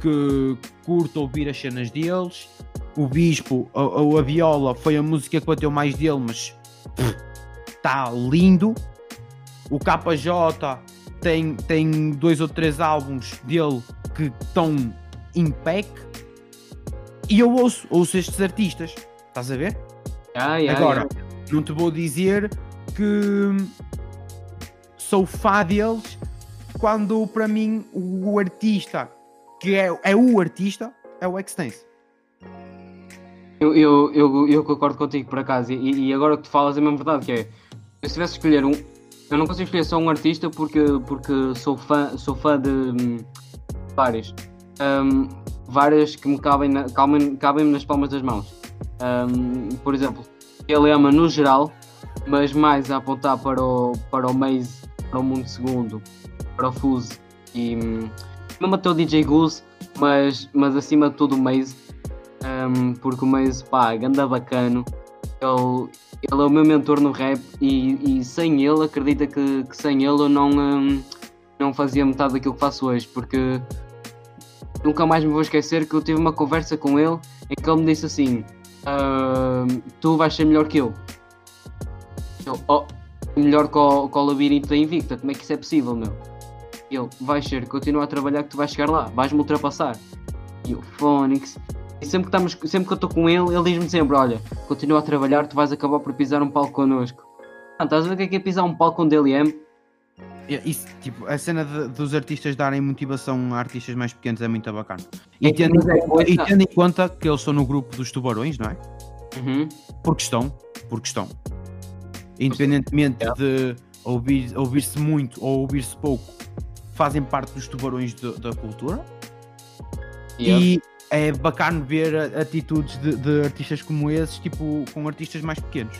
S2: que curto ouvir as cenas deles. O Bispo, a, a, Viola foi a música que bateu mais dele, mas está lindo. O KJ tem, tem dois ou três álbuns dele que estão em pack. E eu ouço, ouço estes artistas, estás a ver?
S1: Yeah, yeah,
S2: Agora,
S1: yeah.
S2: não te vou dizer que sou fã deles quando para mim o artista que é, é o artista é o Extense.
S1: Eu, eu, eu, eu concordo contigo por acaso, e, e agora que tu falas é mesmo verdade, que é se tivesse escolher um. Eu não consigo escolher só um artista porque, porque sou fã, sou fã de hum. Hum, várias que me cabem, na, cabem, cabem nas palmas das mãos. Hum, por exemplo, ele ama no geral, mas mais a apontar para o, para o Maze, para o Mundo Segundo, para o Fuse e hum, mesmo até o DJ Goose, mas, mas acima de tudo o Maze, hum, porque o Maze, pá, ganda bacano. Ele, ele é o meu mentor no rap e, e sem ele, acredita que, que sem ele eu não, hum, não fazia metade daquilo que faço hoje, porque nunca mais me vou esquecer que eu tive uma conversa com ele em que ele me disse assim: "Ah, Tu vais ser melhor que eu. Eu, "Oh, melhor que o, que o labirinto da Invicta, como é que isso é possível, meu? Ele, vais ser, continua a trabalhar que tu vais chegar lá, vais-me ultrapassar. E eu, Phonics. E sempre que, estamos, sempre que eu estou com ele, ele diz-me sempre: Olha, continua a trabalhar, tu vais acabar por pisar um palco connosco. Ah, estás a ver o que é que é pisar um palco com DLM?
S2: Isso, tipo, a cena de- dos artistas darem motivação a artistas mais pequenos é muito bacana. E,
S1: É,
S2: tendo,
S1: mas é
S2: em conta- e tendo em conta que eles estão no grupo dos tubarões, não é?
S1: Uhum.
S2: Porque estão, porque estão. Independentemente de ouvir- ouvir-se muito ou ouvir-se pouco, fazem parte dos tubarões de- da cultura. E é bacana ver atitudes de, de artistas como esses, tipo, com artistas mais pequenos.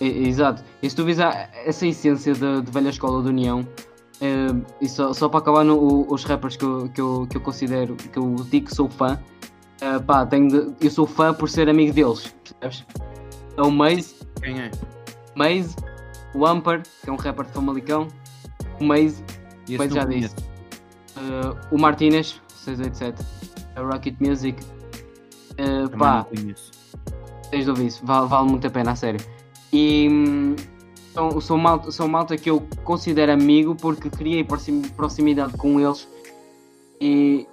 S1: Exato. E se tu vis essa essência da de velha escola de União, eh, e só, só para acabar no, o- os rappers que eu, que, eu, que eu considero, que eu digo que sou fã, eh, pá, tenho de- eu sou fã por ser amigo deles, percebes? É o Maze,
S2: Quem é?
S1: Maze, o Amper, que é um rapper de Famalicão, o Maze, Pois
S2: não
S1: já disse. eh, o Martinez, 687, a Rocket Music,
S2: Também
S1: pá, tens de ouvir isso, vale, vale muito a pena, a sério. E hum, sou, sou, malta, sou malta que eu considero amigo porque criei proxim- proximidade com eles e,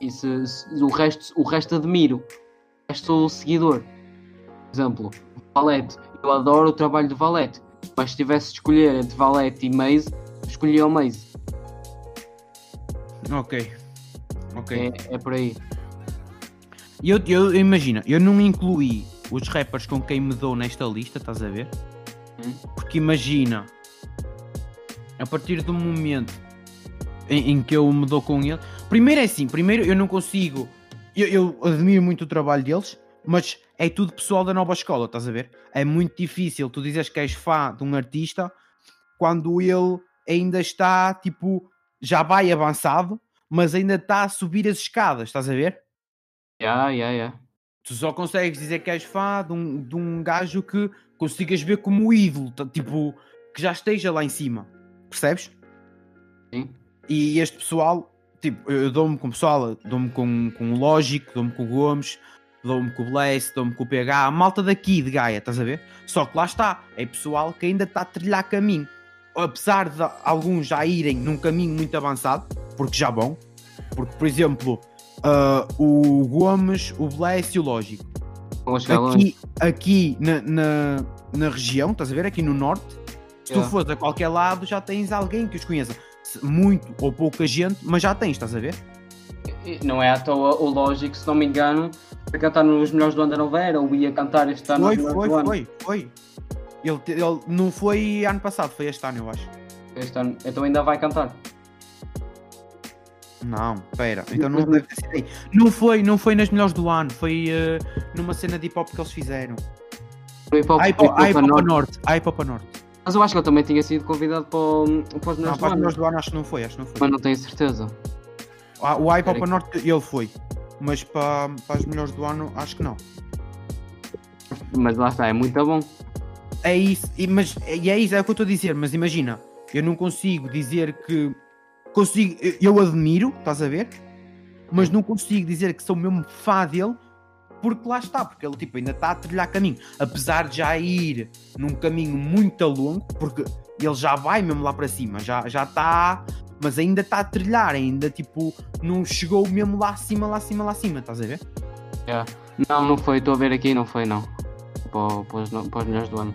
S1: e se, se- o, resto, o resto admiro. O resto sou seguidor. Por exemplo, Valete. Eu adoro o trabalho de Valete, mas se tivesse de escolher entre Valete e Maze, escolhia o Maze.
S2: Ok. Ok.
S1: É, é por aí.
S2: E eu, eu imagina, eu não incluí os rappers com quem me dou nesta lista, estás a ver?
S1: Hum.
S2: Porque imagina, a partir do momento em, em que eu me dou com ele, primeiro é assim, primeiro eu não consigo, eu, eu admiro muito o trabalho deles, mas é tudo pessoal da nova escola, estás a ver? É muito difícil tu dizeres que és fã de um artista quando ele ainda está, tipo, já vai avançado, mas ainda está a subir as escadas, estás a ver?
S1: Yeah, yeah, yeah.
S2: Tu só consegues dizer que és fã de um, de um gajo que consigas ver como ídolo, tipo, que já esteja lá em cima. Percebes?
S1: Sim.
S2: E este pessoal, tipo, eu dou-me com o pessoal, dou-me com, com o Lógico, dou-me com o Gomes, dou-me com o Blaze, dou-me com o PH, a malta daqui de Gaia, estás a ver? Só que lá está, é pessoal que ainda está a trilhar caminho. Apesar de alguns já irem num caminho muito avançado, porque já vão, porque, por exemplo, ah, o Gomes, o Blaze e o Lógico
S1: longe.
S2: aqui, aqui na, na, na região, estás a ver? Aqui no norte, se
S1: Yeah.
S2: tu fores a qualquer lado, já tens alguém que os conheça. Muito ou pouca gente, mas já tens, estás a ver?
S1: Não é à toa o Lógico, se não me engano, foi cantar nos melhores do ano da Noveira, ou ia cantar este ano
S2: foi, foi,
S1: ano.
S2: foi, foi. Ele, ele não foi ano passado, foi este ano, eu acho.
S1: Este ano. Então ainda vai cantar.
S2: Não, pera, então não deve ter sido aí. Não foi, não foi nas melhores do ano, foi eh, numa cena de hip hop que eles fizeram.
S1: O hip hop- hip hop a norte. Mas eu acho que ele também tinha sido convidado para, o- para os
S2: Não,
S1: melhores do
S2: para os
S1: ano.
S2: melhores do ano acho que não foi, acho que não foi.
S1: Mas não tenho certeza.
S2: Ah, o Papa
S1: Peraí.
S2: Norte ele foi, mas para, para os melhores do ano acho que não.
S1: Mas lá está, é muito bom.
S2: É isso, e, mas, e é isso, é o que eu estou a dizer, mas imagina, eu não consigo dizer que consigo, eu, admiro, estás a ver? Mas não consigo dizer que sou mesmo fã dele, porque lá está, porque ele tipo, ainda está a trilhar caminho, apesar de já ir num caminho muito longo, porque ele já vai mesmo lá para cima, já já está, mas ainda está a trilhar, ainda tipo, não chegou mesmo lá acima, lá acima, lá acima, estás a ver?
S1: Não, não foi, estou a ver aqui, não foi não. Para os melhores do ano.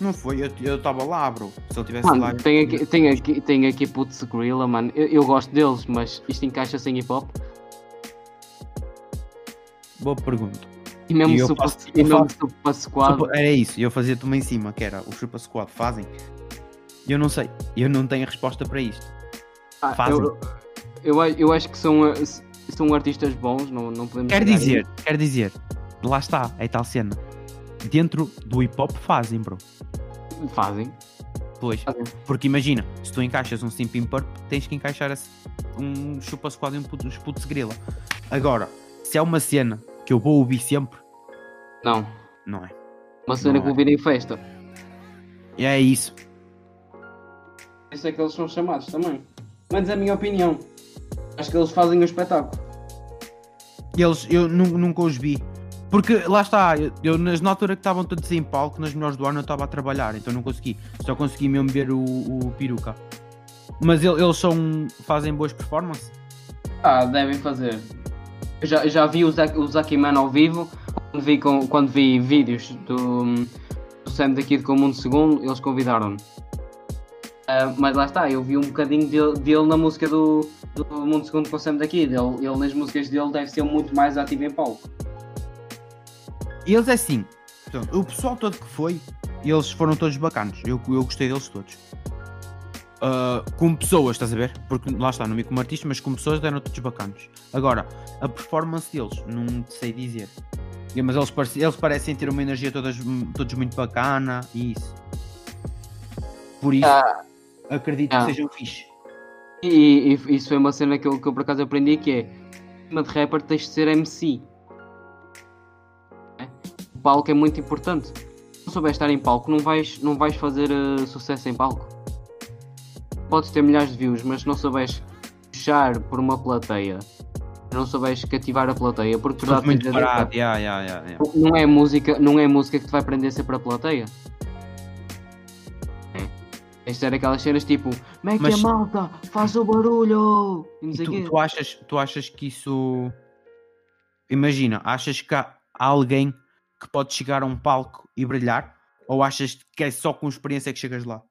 S2: Não foi, eu- estava lá, bro, se ele tivesse lá...
S1: Mano, tem aqui, tem aqui, tem aqui Putz Gorilla, mano. Eu, eu gosto deles, mas isto encaixa sem hip hop.
S2: Boa pergunta.
S1: E mesmo
S2: E
S1: Super,
S2: faço-
S1: e mesmo
S2: faço-
S1: super Squad.
S2: Super- Era isso, eu fazia-te uma em cima, que era o Chupa Squad fazem. Eu não sei, eu não tenho a resposta para isto.
S1: Ah,
S2: fazem.
S1: eu, eu, eu acho que são, são artistas bons, não, não podemos
S2: Quer dizer,
S1: isso.
S2: quer dizer, lá está, é tal cena. Dentro do hip hop fazem, bro.
S1: Fazem.
S2: Pois,
S1: fazem.
S2: porque imagina, se tu encaixas um Simping Purp, tens que encaixar um Chupa Squad e um puto, uns putos grila. Agora, se é uma cena que eu vou ouvir sempre,
S1: Não.
S2: não é.
S1: Uma cena
S2: Não
S1: que
S2: é.
S1: eu virei em festa.
S2: E é isso.
S1: Isso é que eles são chamados também. Mas é a minha opinião. Acho que eles fazem o espetáculo.
S2: Eles, eu nu- nunca os vi. Porque lá está, eu, eu na altura que estavam todos em palco, nas melhores do ano eu estava a trabalhar, então não consegui. Só consegui mesmo ver o, o peruca. Mas ele- eles são. fazem boas performances.
S1: Ah, devem fazer. Eu já, já vi o Zack Man ao vivo. Quando vi, com, quando vi vídeos do, do Sam daqui de Com o Mundo Segundo, eles convidaram-me. Ah, mas lá está, eu vi um bocadinho dele, dele na música do, do Mundo Segundo com o Sam daqui. Ele, ele nas músicas dele deve ser muito mais ativo em palco.
S2: Eles é assim. o pessoal todo que foi, eles foram todos bacanos. Eu, eu gostei deles todos. Ah, como pessoas, estás a ver? Porque lá está, não vi como artista, mas como pessoas eram todos bacanos. Agora, a performance deles, não sei dizer. Mas eles, parece- eles parecem ter uma energia todas, todos muito bacana e isso. Por isso,
S1: Ah.
S2: acredito
S1: Ah.
S2: que sejam fixe.
S1: E, e isso foi uma cena que eu, que eu por acaso aprendi que é de rapper tens de ser MC. Palco é muito importante. Se não souberes estar em palco, não vais, não vais fazer eh, sucesso em palco. Podes ter milhares de views, mas se não souberes puxar por uma plateia, não souberes cativar a plateia, porque
S2: Tudo
S1: verdade
S2: muito parado. Yeah, yeah, yeah,
S1: não é música, não é música que te vai prender sempre a plateia. É. De ser aquelas cenas tipo,
S2: Mas-
S1: é malta? Faz o barulho!
S2: Tu, tu achas, tu achas que isso. Imagina, achas que há alguém que pode chegar a um palco e brilhar? Ou achas que é só com experiência que chegas lá?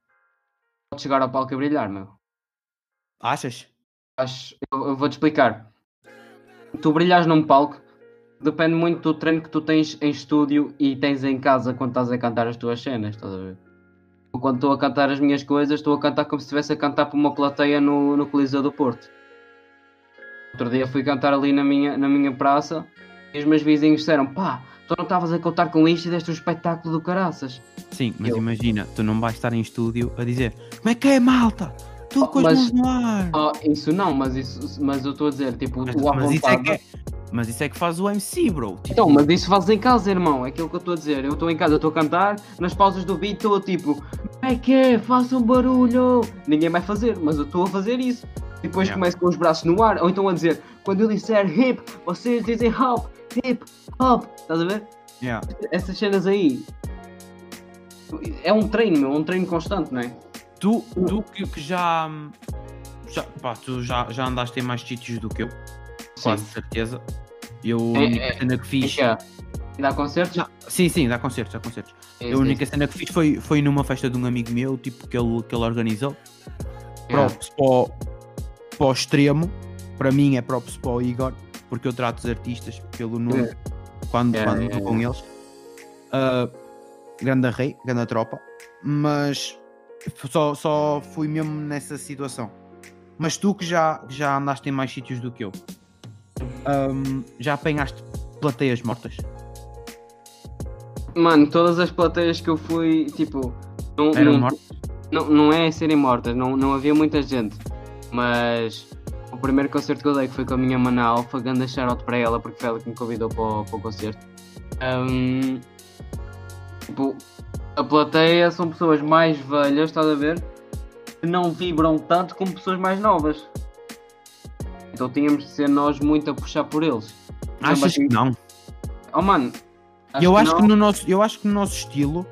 S1: Podes chegar ao palco e brilhar, meu.
S2: Achas?
S1: Acho, eu, eu vou-te explicar. Tu brilhas num palco, depende muito do treino que tu tens em estúdio e tens em casa quando estás a cantar as tuas cenas, estás a ver? Quando estou a cantar as minhas coisas, estou a cantar como se estivesse a cantar para uma plateia no, no Coliseu do Porto. Outro dia fui cantar ali na minha, na minha praça e os meus vizinhos disseram: pá, tu não estavas a contar com isto e deste um espetáculo do caraças.
S2: Sim, mas
S1: Eu-
S2: imagina, tu não vais estar em estúdio a dizer como é que é, malta? Tu com as
S1: mas-
S2: mãos no ar.
S1: Ah, isso não, mas, isso, mas eu estou a dizer, tipo,
S2: mas,
S1: o à
S2: mas isso é
S1: vontade-
S2: que é, mas isso é que faz o MC, bro. Tipo,
S1: Então, mas isso fazes em casa, irmão. É aquilo que eu estou a dizer. Eu estou em casa, estou a cantar, nas pausas do beat estou tipo, é que é? Façam barulho! Ninguém vai fazer, mas eu estou a fazer isso. Depois
S2: Yeah.
S1: começo com os braços no ar, ou então a dizer, quando eu disser hip, vocês dizem hop, hip, hop. Estás a ver?
S2: yeah.
S1: Essas cenas aí. É um treino, meu, é um treino constante, não é?
S2: Tu, tu que, que já, já, pá, tu já, já andaste em mais sítios do que eu, quase certeza. Eu a
S1: É,
S2: única
S1: é,
S2: cena que fiz.
S1: Fica. Dá concertos?
S2: Já- sim, sim, dá concertos, dá concertos.
S1: É,
S2: a única cena que fiz foi, foi numa festa de um amigo meu, tipo, que ele, que ele organizou. Props para o, para o extremo, para mim é props para o Igor, porque eu trato os artistas pelo nome quando, quando estou com eles. Ah, grande rei, grande tropa, mas só, só fui mesmo nessa situação. Mas tu que já, já andaste em mais sítios do que eu, ahm, já apanhaste plateias mortas?
S1: Mano, todas as plateias que eu fui, tipo. Não,
S2: Eram
S1: não-
S2: mortas?
S1: Não, não é serem mortas, não, não havia muita gente. Mas o primeiro concerto que eu dei que foi com a minha mana Alfa, ganda shoutout para ela, porque foi ela que me convidou para o, para o concerto. Ahm, tipo, a plateia são pessoas mais velhas, estás a ver? Que não vibram tanto como pessoas mais novas. Então tínhamos de ser nós muito a puxar por eles.
S2: Achas que não?
S1: Oh mano,
S2: eu, acho
S1: não.
S2: que no nosso, eu acho que no nosso estilo,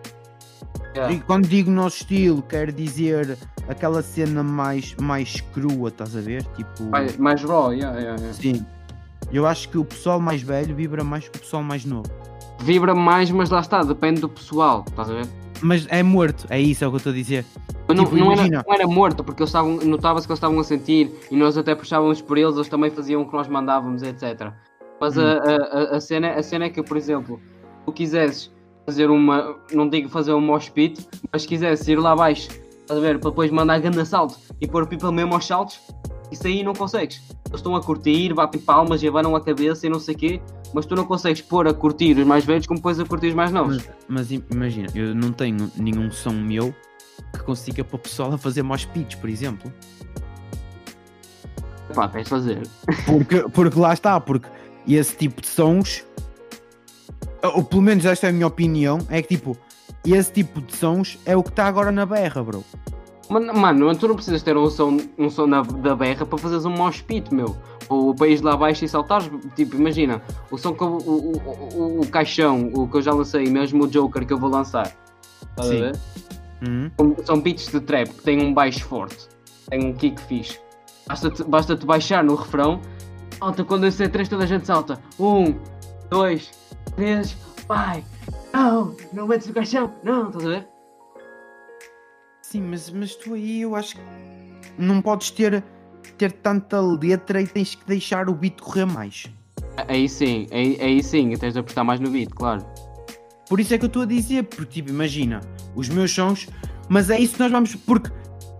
S1: Yeah.
S2: e quando digo nosso estilo, quero dizer aquela cena mais, mais crua, estás a ver? Tipo,
S1: mais, mais raw, yeah, yeah, yeah.
S2: sim. Eu acho que o pessoal mais velho vibra mais que o pessoal mais novo.
S1: Vibra mais, mas lá está, depende do pessoal, estás a ver?
S2: Mas é morto, é isso é o que eu estou a dizer.
S1: Não,
S2: Tipo,
S1: não era, não era morto, porque eles estavam, notava-se que eles estavam a sentir e nós até puxávamos por eles, eles também faziam o que nós mandávamos, etc. Mas
S2: Hum.
S1: a, a, a- cena, a cena é que, por exemplo, tu quisesses fazer uma. Não digo fazer um mosh pit, mas quisesses ir lá abaixo, estás a ver, para depois mandar grande assalto e pôr people mesmo aos saltos, isso aí não consegues. Eles estão a curtir, batem palmas e abanam a cabeça e não sei o quê, mas tu não consegues pôr a curtir os mais velhos como depois a curtir os mais novos.
S2: Mas, mas im- imagina, eu não tenho nenhum som meu que consiga para o pessoal a fazer mosh pits, por exemplo.
S1: Pá, tens de fazer.
S2: Porque, porque lá está, porque esse tipo de sons, ou pelo menos esta é a minha opinião, é que tipo, esse tipo de sons é o que está agora na berra, bro.
S1: Mano, mano, tu não precisas ter um som, um som na, da berra para fazeres um mosh pit, meu. Ou para ires lá abaixo e saltares. Tipo, imagina, o som que eu, o, o, o, o caixão, o que eu já lancei, mesmo o Joker que eu vou lançar. Estás a ver?
S2: Hum?
S1: São- beats de trap que têm um baixo forte, tem um kick fixe. Basta-te basta -te baixar no refrão. Salta quando eu sei três, toda a gente salta. Um, dois, três, vai! Não! Não metes no caixão! Não! Estás a ver?
S2: Sim, mas, mas tu aí eu acho que não podes ter, ter tanta letra e tens que deixar o beat correr mais.
S1: Aí sim, aí, aí sim, tens de apostar mais no beat, claro.
S2: Por isso é que eu estou a dizer, porque tipo, imagina, os meus sons, mas é isso que nós vamos, porque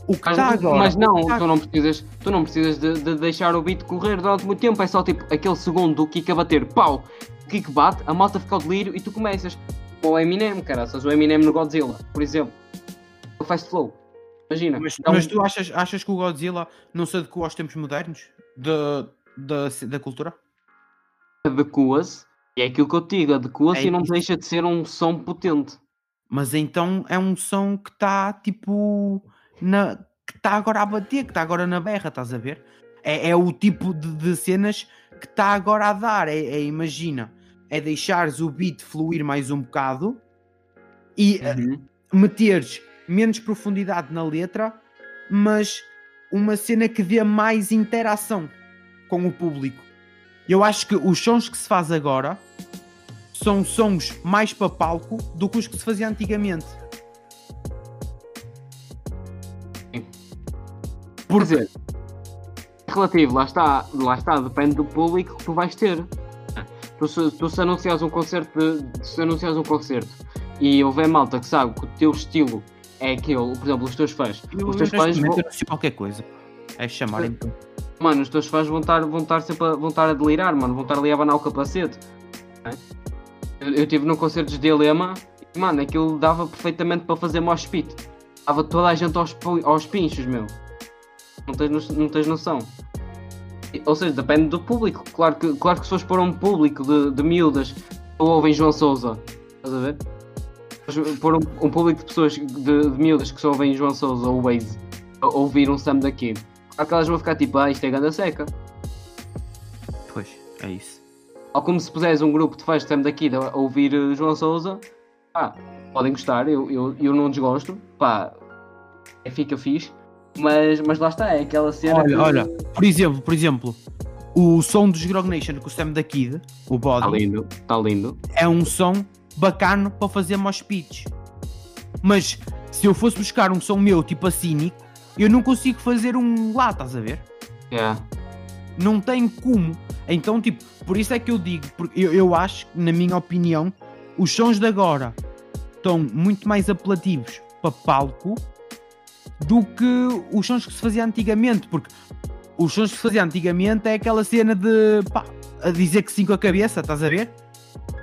S2: o que
S1: Mas,
S2: está agora.
S1: mas não,
S2: o que tá-
S1: tu não precisas, tu não precisas de, de deixar o beat correr durante muito tempo, é só tipo aquele segundo do kick a bater, pau, kick bate, a malta fica ao delírio e tu começas. Ou o Eminem, cara, o Eminem no Godzilla, por exemplo. O Fast Flow. Imagina.
S2: Mas,
S1: um-
S2: mas tu achas, achas que o Godzilla não se adequou aos tempos modernos da, da, da cultura?
S1: adequa-se, e é aquilo que eu te digo, adequa-se
S2: É
S1: e não
S2: isso.
S1: deixa de ser um som potente.
S2: Mas então é um som que está tipo na que está agora a bater, que está agora na berra, estás a ver? É, é o tipo de, de cenas que está agora a dar. É, é, imagina, é deixares o beat fluir mais um bocado e eh,
S1: Uhum.
S2: meteres menos profundidade na letra, mas uma cena que dê mais interação com o público. Eu acho que os sons que se faz agora são sons mais para palco do que os que se fazia antigamente. Por
S1: dizer, relativo, lá está, lá está, depende do público que tu vais ter. Tu se, tu se anunciares um concerto, de- se anunciares um concerto e houver malta que sabe que o teu estilo é aquele, por exemplo, os teus fãs,
S2: eu,
S1: os teus
S2: eu,
S1: fãs vão,
S2: qualquer coisa. É chamarem
S1: mano, os teus fãs vão estar, vão estar sempre a, vão estar a delirar, mano, vão estar ali a abanar o capacete. é? Eu, eu tive num concerto de Dilema e, mano, aquilo dava perfeitamente para fazer mosh pit. Dava toda a gente aos, aos pinchos, meu. Não tens, não tens noção. Ou seja, depende do público. Claro que, claro que se fores para um público de, de miúdas que ouvem João Souza, estás a ver? Mas Por um, um público de pessoas de, de miúdas que só ouvem João Souza ou Waze a ouvir um Sam claro que elas vão ficar tipo, ah, isto é ganda seca.
S2: Pois, é isso.
S1: Ou como se puseres um grupo de fãs de Sam daqui a ouvir eh, João Souza, pá, podem gostar, eu, eu, eu não desgosto, pá, é, fica fixe, mas, mas lá está, é aquela cena.
S2: Olha,
S1: que-
S2: olha, por exemplo, por exemplo, o som dos Grog Nation com o Sam da Kid, o
S1: Está
S2: Body,
S1: lindo, está lindo.
S2: é um som bacana para fazer mosh pits. Mas se eu fosse buscar um som meu tipo a cínico, eu não consigo fazer um lá, estás a ver?
S1: Yeah.
S2: Não tem como. Então, tipo, por isso é que eu digo, porque eu, eu acho, na minha opinião, os sons de agora estão muito mais apelativos para palco do que os sons que se fazia antigamente, porque os sons que se fazia antigamente é aquela cena de pá, a dizer que sim com a cabeça, estás a ver?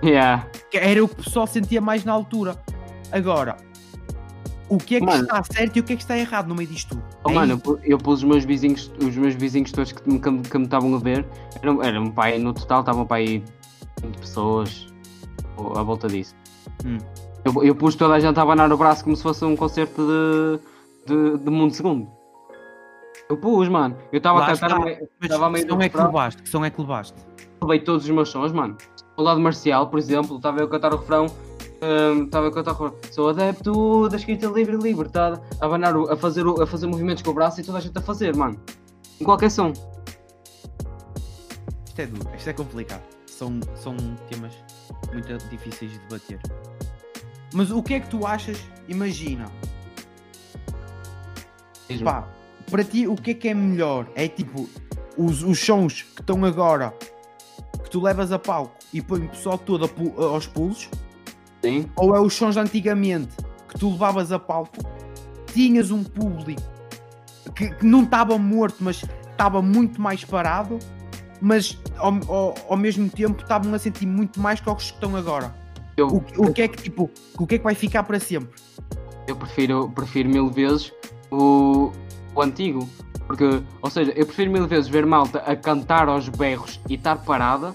S1: Yeah.
S2: que era o que o pessoal sentia mais na altura. Agora, o que é que
S1: Mano.
S2: está certo e o que é que está errado no meio disto tudo?
S1: Oh,
S2: É
S1: mano, eu eu pus os meus vizinhos, os meus vizinhos todos que me, que me- que me estavam a ver, eram, eram pai, no total estavam para aí 20 pessoas à volta disso.
S2: Hum.
S1: Eu, eu pus toda a gente a abanar o braço como se fosse um concerto de, de, de mundo segundo. Eu pus, mano. Eu estava a cantar, meio-
S2: que som é que
S1: refrão.
S2: levaste? Que som é que levaste?
S1: levei todos os meus sons, mano. O lado marcial, por exemplo, estava eu a cantar o refrão. hum, Estava eu a cantar o refrão. Sou adepto da escrita livre e libertada. A, abanar o- a, fazer, o- a fazer movimentos com o braço e toda a gente a fazer, mano. Em qualquer som.
S2: Isto é duro, isto é complicado. São, são temas muito difíceis de debater. Mas o que é que tu achas? Imagina, pá, para ti o que é que é melhor? É tipo, os, os sons que estão agora, que tu levas a palco e põe o pessoal todo pu- aos pulos,
S1: Sim.
S2: ou é os sons de antigamente que tu levavas a palco, tinhas um público que, que não estava morto, mas estava muito mais parado, mas ao, ao, ao mesmo tempo estavam a sentir muito mais que os que estão agora.
S1: Eu,
S2: O, que- o que é que tipo, o que é que vai ficar para sempre?
S1: eu prefiro, prefiro mil vezes o, o antigo. Porque, ou seja, eu prefiro mil vezes ver malta a cantar aos berros e estar parada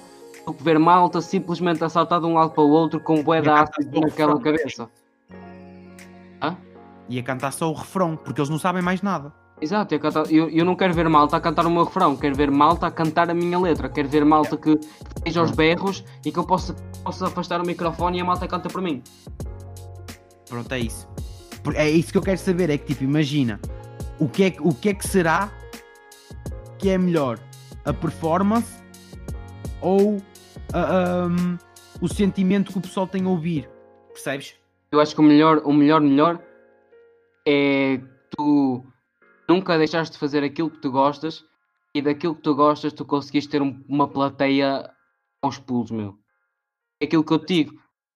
S1: do que ver malta simplesmente a saltar de um lado para o outro com bué de
S2: a
S1: ácido
S2: cantar só o
S1: naquela cabeça.
S2: E a cantar só o refrão, porque eles não sabem mais nada.
S1: Exato, eu, cantar- eu, eu não quero ver malta a cantar o meu refrão, quero ver malta a cantar a minha letra, quero ver malta que esteja aos berros e que eu possa, possa afastar o microfone e a malta canta por mim.
S2: Pronto, é isso. É isso que eu quero saber, é que tipo, imagina, o que é, o que, é que será que é melhor? A performance ou ahm, o sentimento que o pessoal tem a ouvir? Percebes?
S1: Eu acho que o melhor, o melhor, melhor é tu nunca deixares de fazer aquilo que tu gostas e daquilo que tu gostas tu conseguiste ter um- uma plateia aos pulos, meu. É aquilo que eu te digo.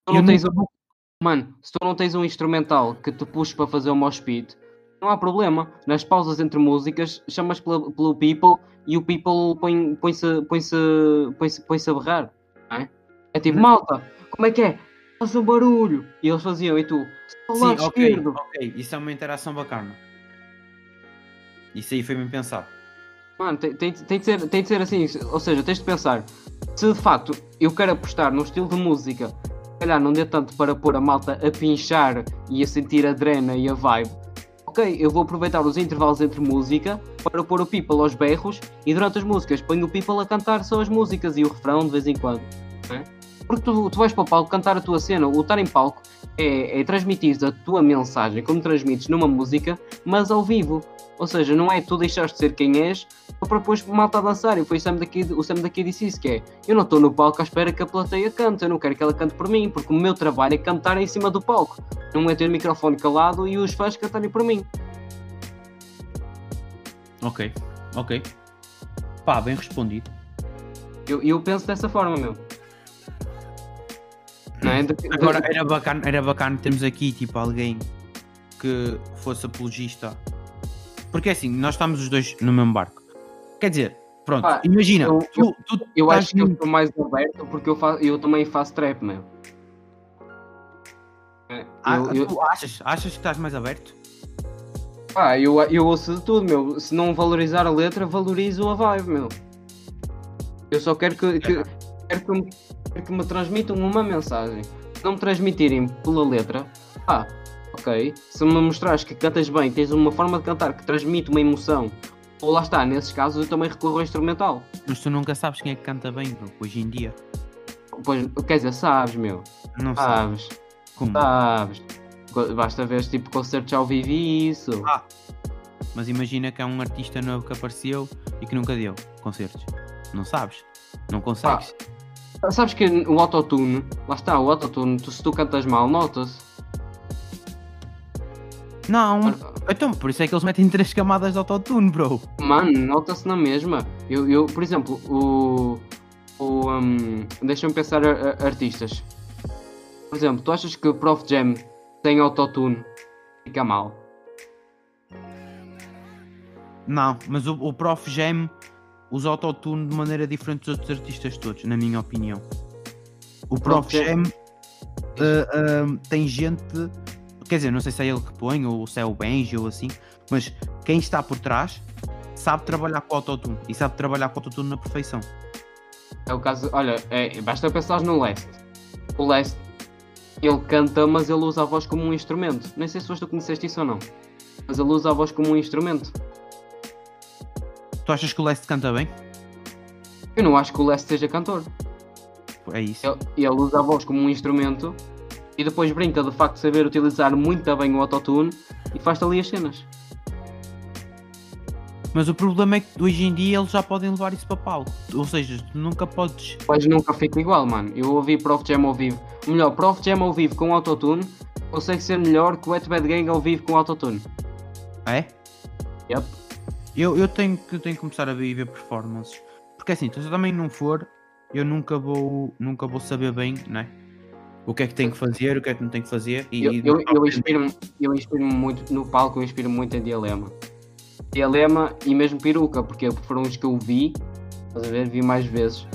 S1: Tu não
S2: Eu
S1: tens
S2: nunca-
S1: um- Mano, se tu não tens um instrumental que te puxe para fazer o mosh pit, não há problema. Nas pausas entre músicas, chamas pelo people e o people põe- põe-se põe-se põe-se põe-se a berrar. É, é tipo, malta, como é que é? Faz um barulho. E eles faziam, e tu,
S2: Sim, ok,
S1: esquerdo.
S2: ok. Isso é uma interação bacana. Isso aí foi bem pensado.
S1: Mano, tem, tem, tem, de ser, tem de ser assim, ou seja, tens de pensar, se de facto eu quero apostar num estilo de música, se calhar não dê tanto para pôr a malta a pinchar e a sentir a drena e a vibe, ok, eu vou aproveitar os intervalos entre música para pôr o people aos berros e durante as músicas ponho o people a cantar só as músicas e o refrão de vez em quando. Porque tu, tu vais para o palco cantar a tua cena, o estar em palco é, é transmitir a tua mensagem como transmites numa música, mas ao vivo. Ou seja, não é tu deixares de ser quem és para depois malta a dançar. E foi o Sam daqui, o Sam daqui disse isso: que é eu não estou no palco à espera que a plateia cante, eu não quero que ela cante por mim, porque o meu trabalho é cantar em cima do palco, não é ter o microfone calado e os fãs cantarem por mim.
S2: Ok, ok. Pá, bem respondido.
S1: Eu, eu penso dessa forma, meu. É? De- de-
S2: Agora era bacana, era bacana termos aqui tipo alguém que fosse apologista. Porque assim, nós estamos os dois no mesmo barco. Quer dizer, pronto, imagina,
S1: eu-
S2: tu, tu
S1: eu
S2: estás
S1: acho que eu estou mais aberto porque eu, fa eu também faço trap, meu. É,
S2: Ah,
S1: eu- eu-
S2: tu achas, achas que estás mais aberto?
S1: Pá, eu, eu ouço de tudo, meu. Se não valorizar a letra, valorizo a vibe, meu. Eu só quero que, que- quero que, que me transmitam uma mensagem. Se não me transmitirem pela letra, pá, ok. Se me mostrares que cantas bem, tens uma forma de cantar que transmite uma emoção, ou lá está, nesses casos eu também recorro ao instrumental.
S2: Mas tu nunca sabes quem é que canta bem, bro, hoje em dia.
S1: Pois, quer dizer, sabes, meu.
S2: Não sabes.
S1: Sabes,
S2: Como?
S1: sabes. Basta ver tipo concertos ao vivo e isso.
S2: Ah. Mas imagina que é um artista novo que apareceu e que nunca deu concertos. Não sabes? Não consegues.
S1: Sabes que o autotune, lá está, o autotune, tu, se tu cantas mal, nota-se.
S2: Não, então por isso é que eles metem três camadas de autotune, bro.
S1: Mano, nota-se na mesma. Eu, eu, por exemplo, o. o um, Deixa-me pensar a- a- artistas. Por exemplo, tu achas que o Prof Jam sem autotune fica mal?
S2: Não, mas o, o Prof Jam usa autotune de maneira diferente dos outros artistas todos, na minha opinião. O Prof.
S1: Jam-
S2: ah, ah, tem gente, quer dizer, não sei se é ele que põe ou se é o Benji ou assim, mas quem está por trás sabe trabalhar com autotune e sabe trabalhar com autotune na perfeição.
S1: É o caso. Olha, é, basta pensar no Leste. O Leste, ele canta, mas ele usa a voz como um instrumento. Nem sei se foste tu conheceste isso ou não. Mas ele usa a voz como um instrumento.
S2: Tu achas que o Leste canta bem?
S1: Eu não acho que o Leste seja cantor.
S2: É isso.
S1: Ele, ele usa a voz como um instrumento e depois brinca de facto de saber utilizar muito bem o autotune e faz-te ali as cenas.
S2: Mas o problema é que hoje em dia eles já podem levar isso para palco. Ou seja, tu nunca podes.
S1: Mas nunca fica igual, mano. Eu ouvi Prof Jam ao vivo. Melhor, Prof Jam ao vivo com autotune consegue ser melhor que o Wet Bad Gang ao vivo com autotune.
S2: É?
S1: Yep.
S2: Eu, eu tenho, que, tenho que começar a ver, ver performances. Porque assim, se eu também não for, eu nunca vou, nunca vou saber bem, né? O que é que tem que fazer, o que é que não tem que fazer. E,
S1: Eu, eu, eu inspiro-me eu inspiro muito no palco, eu inspiro muito em Dialema. Dialema e mesmo Peruca, porque foram os que eu vi, estás a ver? Vi mais vezes.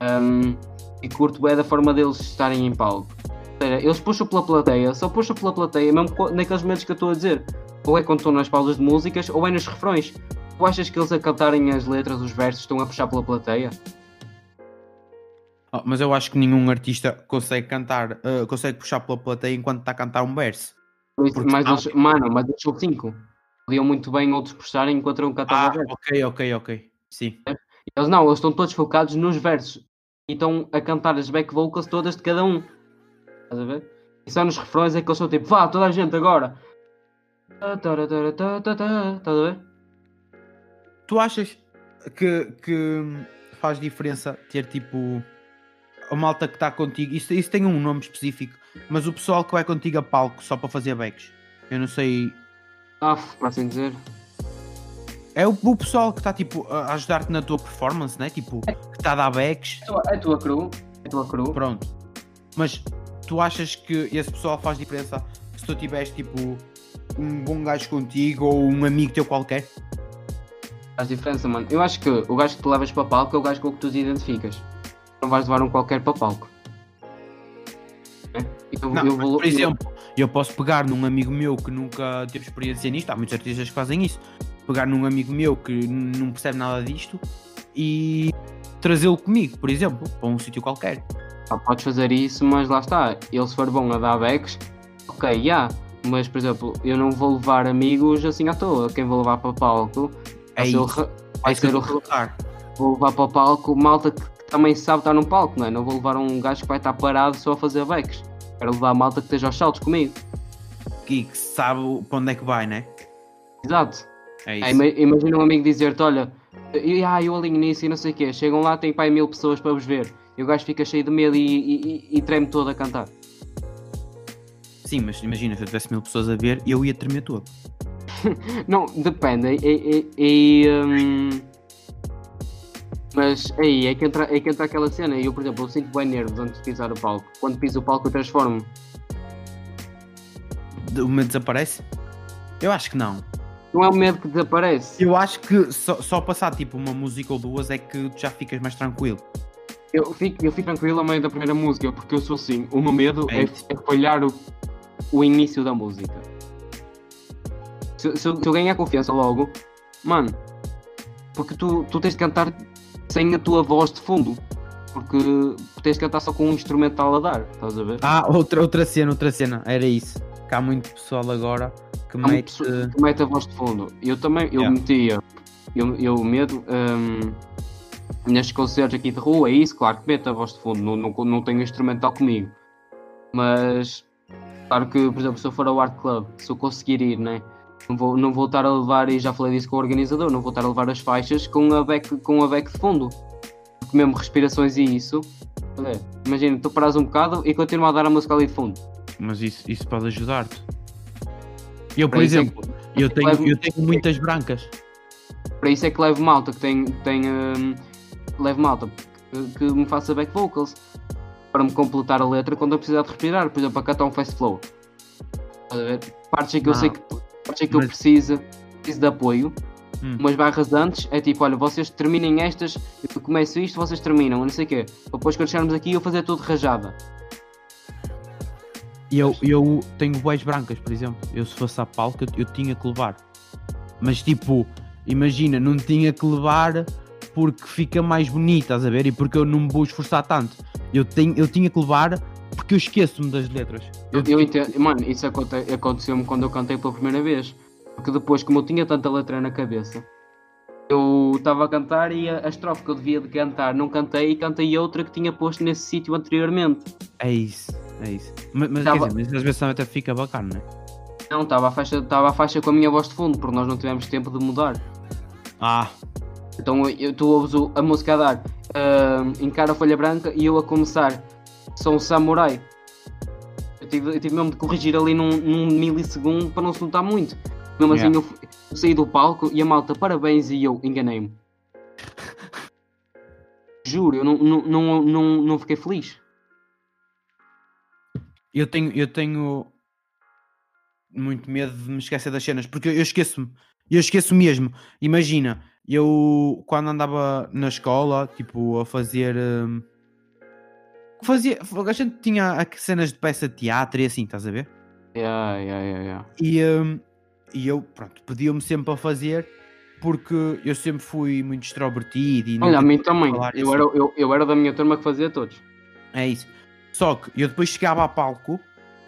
S1: Um, e curto bem da forma deles estarem em palco. Ou seja, eles puxam pela plateia, só puxam pela plateia, mesmo naqueles momentos que eu estou a dizer. Ou é quando estão nas pausas de músicas, ou é nos refrões. Tu achas que eles a cantarem as letras, os versos, estão a puxar pela plateia?
S2: Ah, mas eu acho que nenhum artista consegue cantar, ah, consegue puxar pela plateia enquanto está a cantar um verso.
S1: Isso- Mas eles, mano, mas eles são cinco. Podiam muito bem outros puxarem enquanto um cantava
S2: Ah, ok, ok, ok. Sim.
S1: Eles não, eles estão todos focados nos versos e estão a cantar as back vocals todas de cada um. Estás a ver? E só nos refrões é que eles são tipo, vá, toda a gente agora. Estás a ver?
S2: Tu achas que, que faz diferença ter tipo a malta que está contigo? Isso, isso tem um nome específico, mas o pessoal que vai contigo a palco só para fazer backs. Eu não sei.
S1: Ah, para assim dizer.
S2: É o, o pessoal que está tipo a ajudar-te na tua performance, né? Tipo, que está a dar backs.
S1: É tua- É a tua crew. É tua crew.
S2: Pronto. Mas tu achas que esse pessoal faz diferença se tu tiveres tipo um bom gajo contigo ou um amigo teu qualquer?
S1: Faz diferença, mano. Eu acho que o gajo que tu levas para palco é o gajo com o que tu te identificas. Não vais levar um qualquer para palco. É? Eu,
S2: Não,
S1: eu vou-
S2: por exemplo, eu posso pegar num amigo meu que nunca teve experiência nisto, há muitos artistas que fazem isso, pegar num amigo meu que não percebe nada disto e trazê-lo comigo, por exemplo, para um sítio qualquer.
S1: Pá, podes fazer isso, mas lá está. Ele se for bom a dar backs, ok, já. Mas, por exemplo, eu não vou levar amigos assim à toa. Quem vou levar para o palco
S2: É
S1: vai ser o
S2: É
S1: vai ser o
S2: vou
S1: levar para o palco malta que, também sabe estar num palco, não é? Não vou levar um gajo que vai estar parado só a fazer backs. Quero levar malta que esteja aos saltos comigo.
S2: E que sabe para onde é que vai, né?
S1: Exato.
S2: É
S1: É,
S2: isso.
S1: ima- imagina um amigo dizer-te, olha, eu, ah, eu alinho nisso e não sei o quê. Chegam lá, tem pai mil pessoas para vos ver. E o gajo fica cheio de medo e, e, e- e treme todo a cantar.
S2: Sim, mas imagina, se eu tivesse mil pessoas a ver, eu ia tremer todo.
S1: Não, depende. E, hum, mas aí é que, entra, é que entra aquela cena. Eu, por exemplo, eu sinto bem nervos antes de pisar o palco. Quando piso o palco, eu transformo.
S2: O medo desaparece? Eu acho que não.
S1: Não é o medo que desaparece.
S2: Eu acho que só, só passar tipo uma música ou duas é que tu já ficas mais tranquilo.
S1: Eu fico, eu fico tranquilo a meio da primeira música, porque eu sou assim. O meu medo
S2: É
S1: é, é falhar o, o início da música. Se, se eu- se eu ganhar confiança logo, mano, porque tu, tu tens de cantar sem a tua voz de fundo. Porque tens de cantar só com um instrumental a dar, estás a ver?
S2: Ah, outra, outra cena, outra cena, era isso. Que há muito pessoal agora que
S1: Há
S2: mete.
S1: que mete a voz de fundo. Eu também, eu
S2: Yeah.
S1: metia, eu, eu medo, hum, nestes concertos aqui de rua, é isso, claro que meto a voz de fundo, não, não, não tenho instrumental comigo. Mas, claro que, por exemplo, se eu for ao Art Club, se eu conseguir ir, né? Não vou, não vou estar a levar, e já falei disso com o organizador, não vou estar a levar as faixas com a back, com a back de fundo. Porque mesmo respirações e isso, olha, imagina, tu paras um bocado e continuas a dar a música ali de fundo.
S2: Mas isso, isso pode ajudar-te. Eu, por
S1: Para é
S2: exemplo,
S1: que-
S2: eu tenho,
S1: levo-
S2: eu tenho muitas brancas.
S1: Para isso é que levo malta que tem. tem hum, levo malta que, que me faça back vocals para me completar a letra quando eu precisar de respirar, por exemplo, para cantar um fast flow. A? Partes em que eu
S2: Não.
S1: sei que, partes em que eu
S2: Mas-
S1: preciso, preciso de apoio.
S2: Hum.
S1: Umas barras antes é tipo, olha, vocês terminem estas, eu começo isto, vocês terminam, não sei o quê. Depois quando chegarmos aqui eu fazer tudo rajada.
S2: E eu, eu tenho boas brancas, por exemplo. Eu se fosse a palco, eu, eu tinha que levar. Mas tipo, imagina, não tinha que levar porque fica mais bonito, estás a ver? E porque eu não me vou esforçar tanto. Eu, tenho, eu tinha que levar porque eu esqueço-me das letras.
S1: Eu, eu entendo, mano, isso aconte- aconteceu-me quando eu cantei pela primeira vez. Porque depois, como eu tinha tanta letra na cabeça, eu estava a cantar e a, a estrofe que eu devia de cantar não cantei e cantei outra que tinha posto nesse sítio anteriormente.
S2: É isso, é isso. Mas, mas,
S1: Tava-
S2: dizer, mas às vezes também até fica bacana, não é?
S1: Não, estava a, faixa, a faixa com a minha voz de fundo, porque nós não tivemos tempo de mudar.
S2: Ah,
S1: Então eu, tu ouves a música a dar ah, Encara a folha branca e eu a começar Sou um samurai Eu tive, eu tive mesmo de corrigir ali num, num milissegundo para não se notar muito Mesmo assim
S2: Yeah.
S1: eu, fui- eu saí do palco e a malta parabéns e eu enganei-me Juro, eu não, não, não, não, não fiquei feliz.
S2: Eu tenho, eu tenho muito medo de me esquecer das cenas, porque eu esqueço-me. Eu esqueço mesmo. Imagina, eu quando andava na escola, tipo, a fazer. hum, Fazia. A gente tinha cenas de peça de teatro e assim, estás a ver?
S1: Yeah, yeah, yeah, yeah.
S2: E, hum, e eu, pronto, pediam-me sempre para fazer porque eu sempre fui muito extrovertido e
S1: Olha, a mim também. Eu
S2: assim.
S1: era, eu, eu era da minha turma que fazia todos.
S2: É isso. Só que eu depois chegava a palco,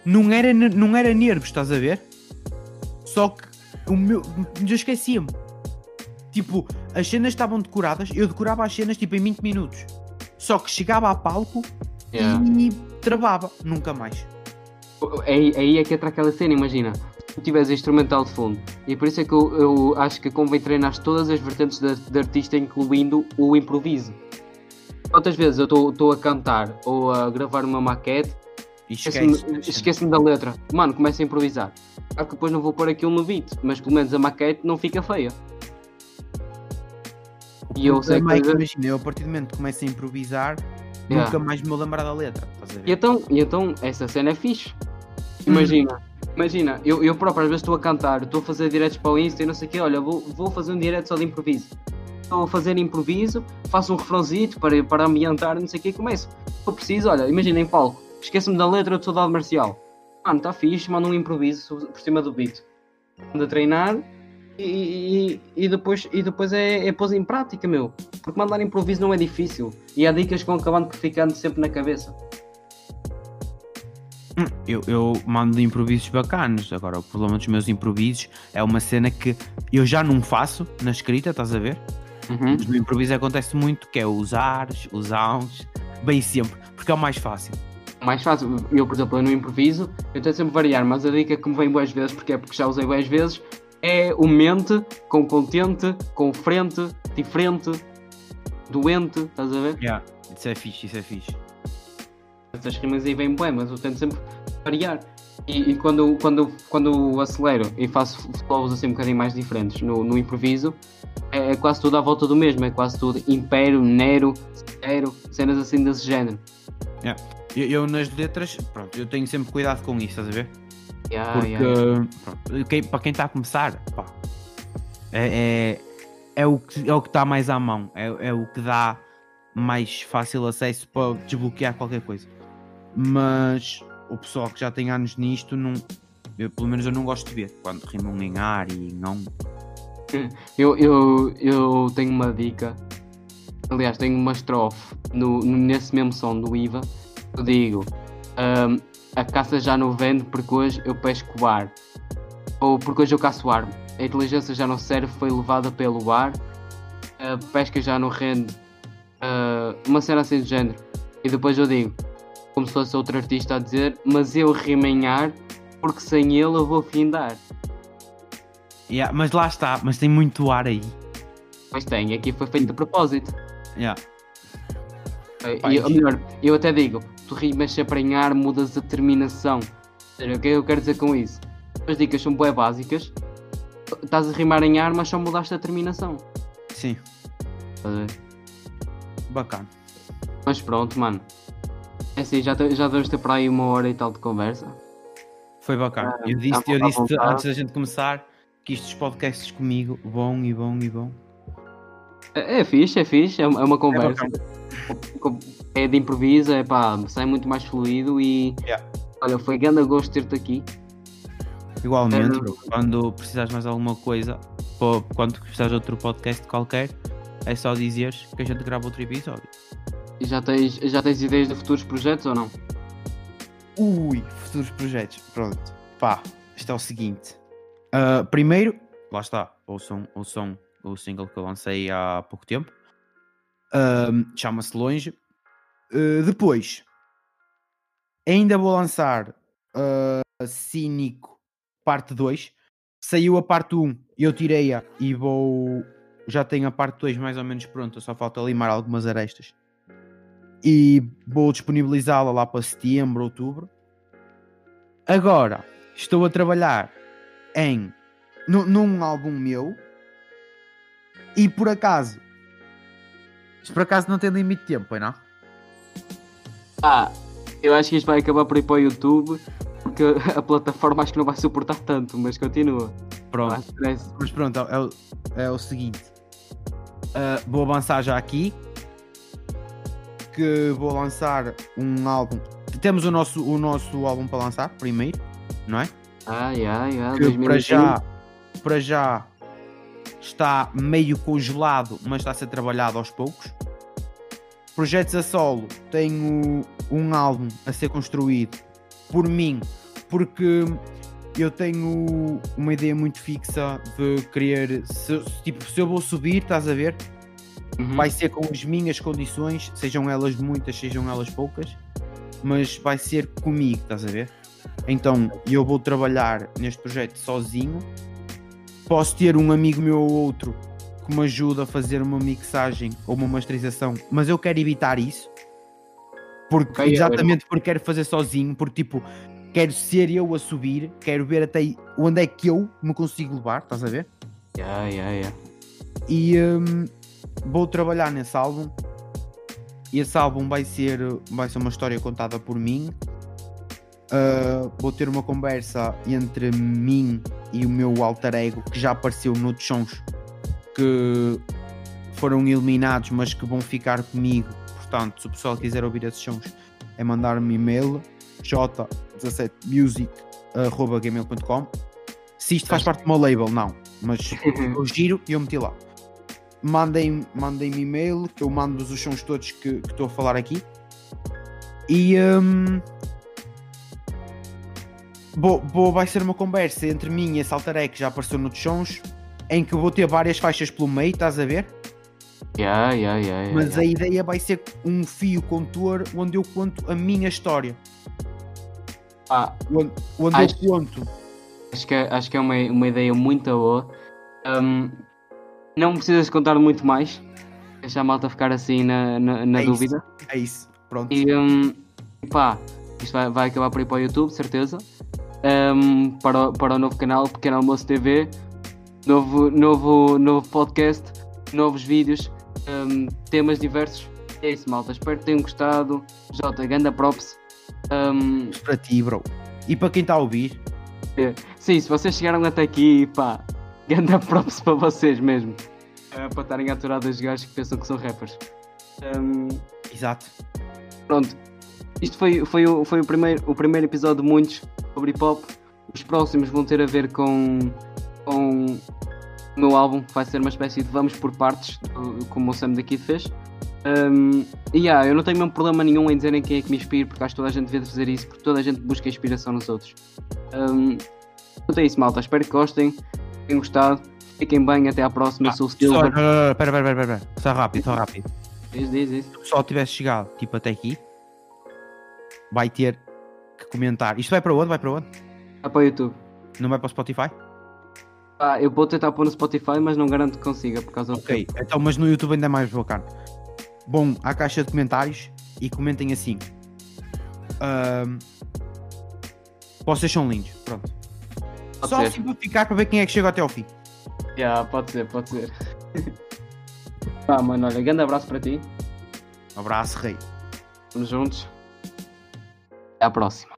S2: não era, não era nervos, estás a ver? Só que o meu. Eu esquecia-me. Tipo, as cenas estavam decoradas, eu decorava as cenas tipo em 20 minutos. Só que chegava a palco
S1: Yeah.
S2: e travava, nunca mais.
S1: Aí, aí é que entra aquela cena, imagina. Se tu tiveres instrumental de fundo. E por isso é que eu, eu acho que convém treinar todas as vertentes de, artista, incluindo o improviso. Quantas vezes eu estou a cantar ou a gravar uma maquete,
S2: E
S1: esqueço-me
S2: esquece.
S1: da letra. Mano, começo a improvisar. Claro que depois não vou pôr aquilo no beat, mas pelo menos a maquete não fica feia.
S2: O
S1: E eu sei
S2: que,
S1: que-
S2: imagina, eu a partir do momento que começo a improvisar,
S1: Yeah.
S2: nunca mais me vou lembrar da letra.
S1: E então, e então essa cena é fixe. Imagina, imagina, eu, eu próprio às vezes estou a cantar, estou a fazer diretos para o Insta e não sei o quê, olha, vou, vou fazer um direto só de improviso. Estou a fazer improviso, faço um refrãozito para, para ambientar, não sei o quê, e começo. Eu preciso, olha, imagina em palco, esqueço-me da letra de soldado marcial. Mano, está fixe, manda um improviso por cima do beat. Ando a treinar e, e, e depois, e depois é, é pôs em prática, meu. Porque mandar improviso não é difícil. E há dicas que vão acabando por ficando sempre na cabeça.
S2: Hum, Eu, eu mando improvisos bacanos. Agora, o problema dos meus improvisos é uma cena que eu já não faço na escrita, estás a ver?
S1: Uhum.
S2: Mas no improviso acontece muito, que é os ares, os aos, bem sempre, porque é o mais fácil.
S1: mais fácil. Eu, por exemplo, eu no improviso, eu tento sempre variar, mas a dica que me vem boas vezes, porque é porque já usei boas vezes, é o mente com contente, com frente, diferente, doente, estás a ver?
S2: Yeah. Isso é fixe, isso é fixe.
S1: Essas rimas aí vêm bem, mas eu tento sempre variar. E, e quando, quando, quando acelero e faço flows assim um bocadinho mais diferentes no, no improviso, é, é quase tudo à volta do mesmo, é quase tudo império, nero, zero, cenas assim desse género.
S2: Eu, eu nas letras, pronto, eu tenho sempre cuidado com isso, estás a ver?
S1: Yeah,
S2: Porque,
S1: yeah.
S2: quem- para quem está a começar, pá, é, é, é o que é o que está mais à mão, é, é o que dá mais fácil acesso para desbloquear qualquer coisa. Mas o pessoal que já tem anos nisto, não, eu, pelo menos eu não gosto de ver quando rimam em ar e on.
S1: Eu, eu, eu tenho uma dica. Aliás, tenho uma estrofe no, nesse mesmo som do IVA. Eu digo: ahm, A caça já não vende porque hoje eu pesco o ar. Ou porque hoje eu caço arma. A inteligência já não serve, foi levada pelo ar. A pesca já não rende. Ah, uma cena assim do género. E depois eu digo: Como se fosse outro artista a dizer: Mas eu rimo em ar porque sem ele eu vou findar.
S2: Yeah, mas lá está, mas tem muito ar aí.
S1: Mas tem, aqui foi feito de propósito.
S2: Yeah.
S1: Eh, e, ou melhor, eu até digo, tu rimas sempre em ar, mudas a terminação. Ou seja, o que é que eu quero dizer com isso? As dicas são bué básicas. Estás a rimar em ar, mas só mudaste a terminação.
S2: Sim,
S1: Estás a ver?
S2: bacana.
S1: Mas pronto, mano. É assim, já, te- já devemos ter para aí uma hora e tal de conversa.
S2: Foi bacana.
S1: Ah,
S2: eu disse,
S1: tá
S2: eu
S1: bom,
S2: disse
S1: bom,
S2: antes da gente começar que estes podcasts comigo vão e vão e vão.
S1: É, é fixe, é fixe, é, uma- é uma conversa.
S2: bacana.
S1: É, de improviso, é pá, sai muito mais fluido e.
S2: Yeah.
S1: Olha, foi grande gosto ter-te aqui.
S2: Igualmente,
S1: É.
S2: bro, quando precisares mais alguma coisa, pô, quando precisares de outro podcast qualquer, é só dizeres que a gente grava outro episódio.
S1: E já tens, já tens ideias de futuros projetos ou não?
S2: Ui, futuros projetos. Pronto. Pá, isto é o seguinte. Ah, primeiro, lá está, ouçam, ouçam o single que eu lancei há pouco tempo. Ahm, Chama-se Longe. Ah, depois, ainda vou lançar ah, Cínico parte 2. Saiu a parte 1, eu tirei-a e vou. Já tenho a parte 2 mais ou menos pronta, só falta limar algumas arestas e vou disponibilizá-la lá para setembro, outubro. Agora estou a trabalhar em nu- num álbum meu e por acaso Isto por acaso não tem limite de tempo, pois não?
S1: Ah, eu acho que isto vai acabar por ir para o YouTube, porque a plataforma acho que não vai suportar tanto, mas continua.
S2: Pronto.
S1: Ah, stress.
S2: Mas pronto, é o, é o seguinte. Ah, vou avançar já aqui. Que vou lançar um álbum. Temos o nosso, o nosso álbum para lançar primeiro, não é?
S1: Ai, ai, ai,
S2: Que
S1: 2021.
S2: para já, para já está meio congelado, mas está a ser trabalhado aos poucos. Projetos a solo, tenho um álbum a ser construído por mim, porque eu tenho uma ideia muito fixa de querer, se, tipo, se eu vou subir, estás a ver?
S1: Uhum.
S2: vai ser com as minhas condições, sejam elas muitas, sejam elas poucas, mas vai ser comigo, estás a ver? Então eu vou trabalhar neste projeto sozinho. Posso ter um amigo meu ou outro que me ajuda a fazer uma mixagem ou uma masterização, mas eu quero evitar isso. Porque,
S1: Ok,
S2: exatamente porque quero fazer sozinho, porque tipo, quero ser eu a subir, quero ver até onde é que eu me consigo levar, estás a ver?
S1: Yeah, yeah, yeah.
S2: e hum, vou trabalhar nesse álbum. Esse álbum vai ser, vai ser uma história contada por mim. Uh, vou ter uma conversa entre mim e o meu alter ego que já apareceu noutros sons que foram eliminados, mas que vão ficar comigo. Portanto, se o pessoal quiser ouvir esses sons, é mandar-me e-mail j17music.gmail.com Se isto faz parte do meu label, não, mas eu giro e eu meti lá. Mandem-me mandem e-mail, que eu mando-vos os sons todos que estou a falar aqui. E hum, vou- vou- vai ser uma conversa entre mim e esse alter ego que já apareceu noutros sons, em que vou ter várias faixas pelo meio, estás a ver?
S1: Yeah, yeah, yeah,
S2: Mas a ideia vai ser um fio condutor onde eu conto a minha história.
S1: Ah,
S2: Onde, onde
S1: Acho-
S2: eu conto.
S1: acho que, é- acho que é uma, uma ideia muito boa. Um, não precisas contar muito mais. Deixa a malta ficar assim na, na, na
S2: É isso.
S1: dúvida.
S2: É isso. Pronto.
S1: E um, pá, isto vai, vai acabar por ir para o YouTube, certeza. Um, para, o, para o novo canal, Pequeno Almoço TV. Novo, novo, novo podcast, novos vídeos, um, temas diversos. É isso, malta. Espero que tenham gostado. Jota, ganda props. Um,
S2: Para ti, bro. E para quem está a ouvir,
S1: sim, se vocês chegaram até aqui, pá, ganda props para vocês mesmo. Uh, para estarem aturados os gajos que pensam que são rappers. Um,
S2: exato.
S1: Pronto, isto foi, foi, o, foi o, primeiro, o primeiro episódio de muitos sobre hip hop. Os próximos vão ter a ver com, com o meu álbum, que vai ser uma espécie de vamos por partes, do- como o Sam daqui fez. Um, e yeah, eu não tenho mesmo problema nenhum em dizerem quem é que me inspira, porque acho que toda a gente devia fazer isso, porque toda a gente busca inspiração nos outros. Um, então é isso, malta. Espero que gostem, tenham gostado. Fiquem bem, até à próxima.
S2: Ah,
S1: Sou o
S2: Só,
S1: Silver.
S2: pera, pera, pera, pera, pera. Só rápido, só rápido.
S1: Diz, diz, diz.
S2: Se o pessoal tivesse chegado tipo até aqui, vai ter que comentar. Isto vai para onde? Vai para onde?
S1: Vai para o YouTube.
S2: Não vai para o Spotify?
S1: Ah, eu vou tentar pôr no Spotify, mas não garanto que consiga por causa do
S2: Ok, então, mas no YouTube ainda é mais bacana. Bom, à caixa de comentários e comentem assim. Ahm, vocês são lindos, pronto.
S1: Pode
S2: Só
S1: ser.
S2: simplificar para ver quem é que chega até ao fim.
S1: Yeah, pode ser, pode ser. Pá, mano, olha, grande abraço para ti.
S2: Um abraço, rei.
S1: Estamos juntos. Até à próxima.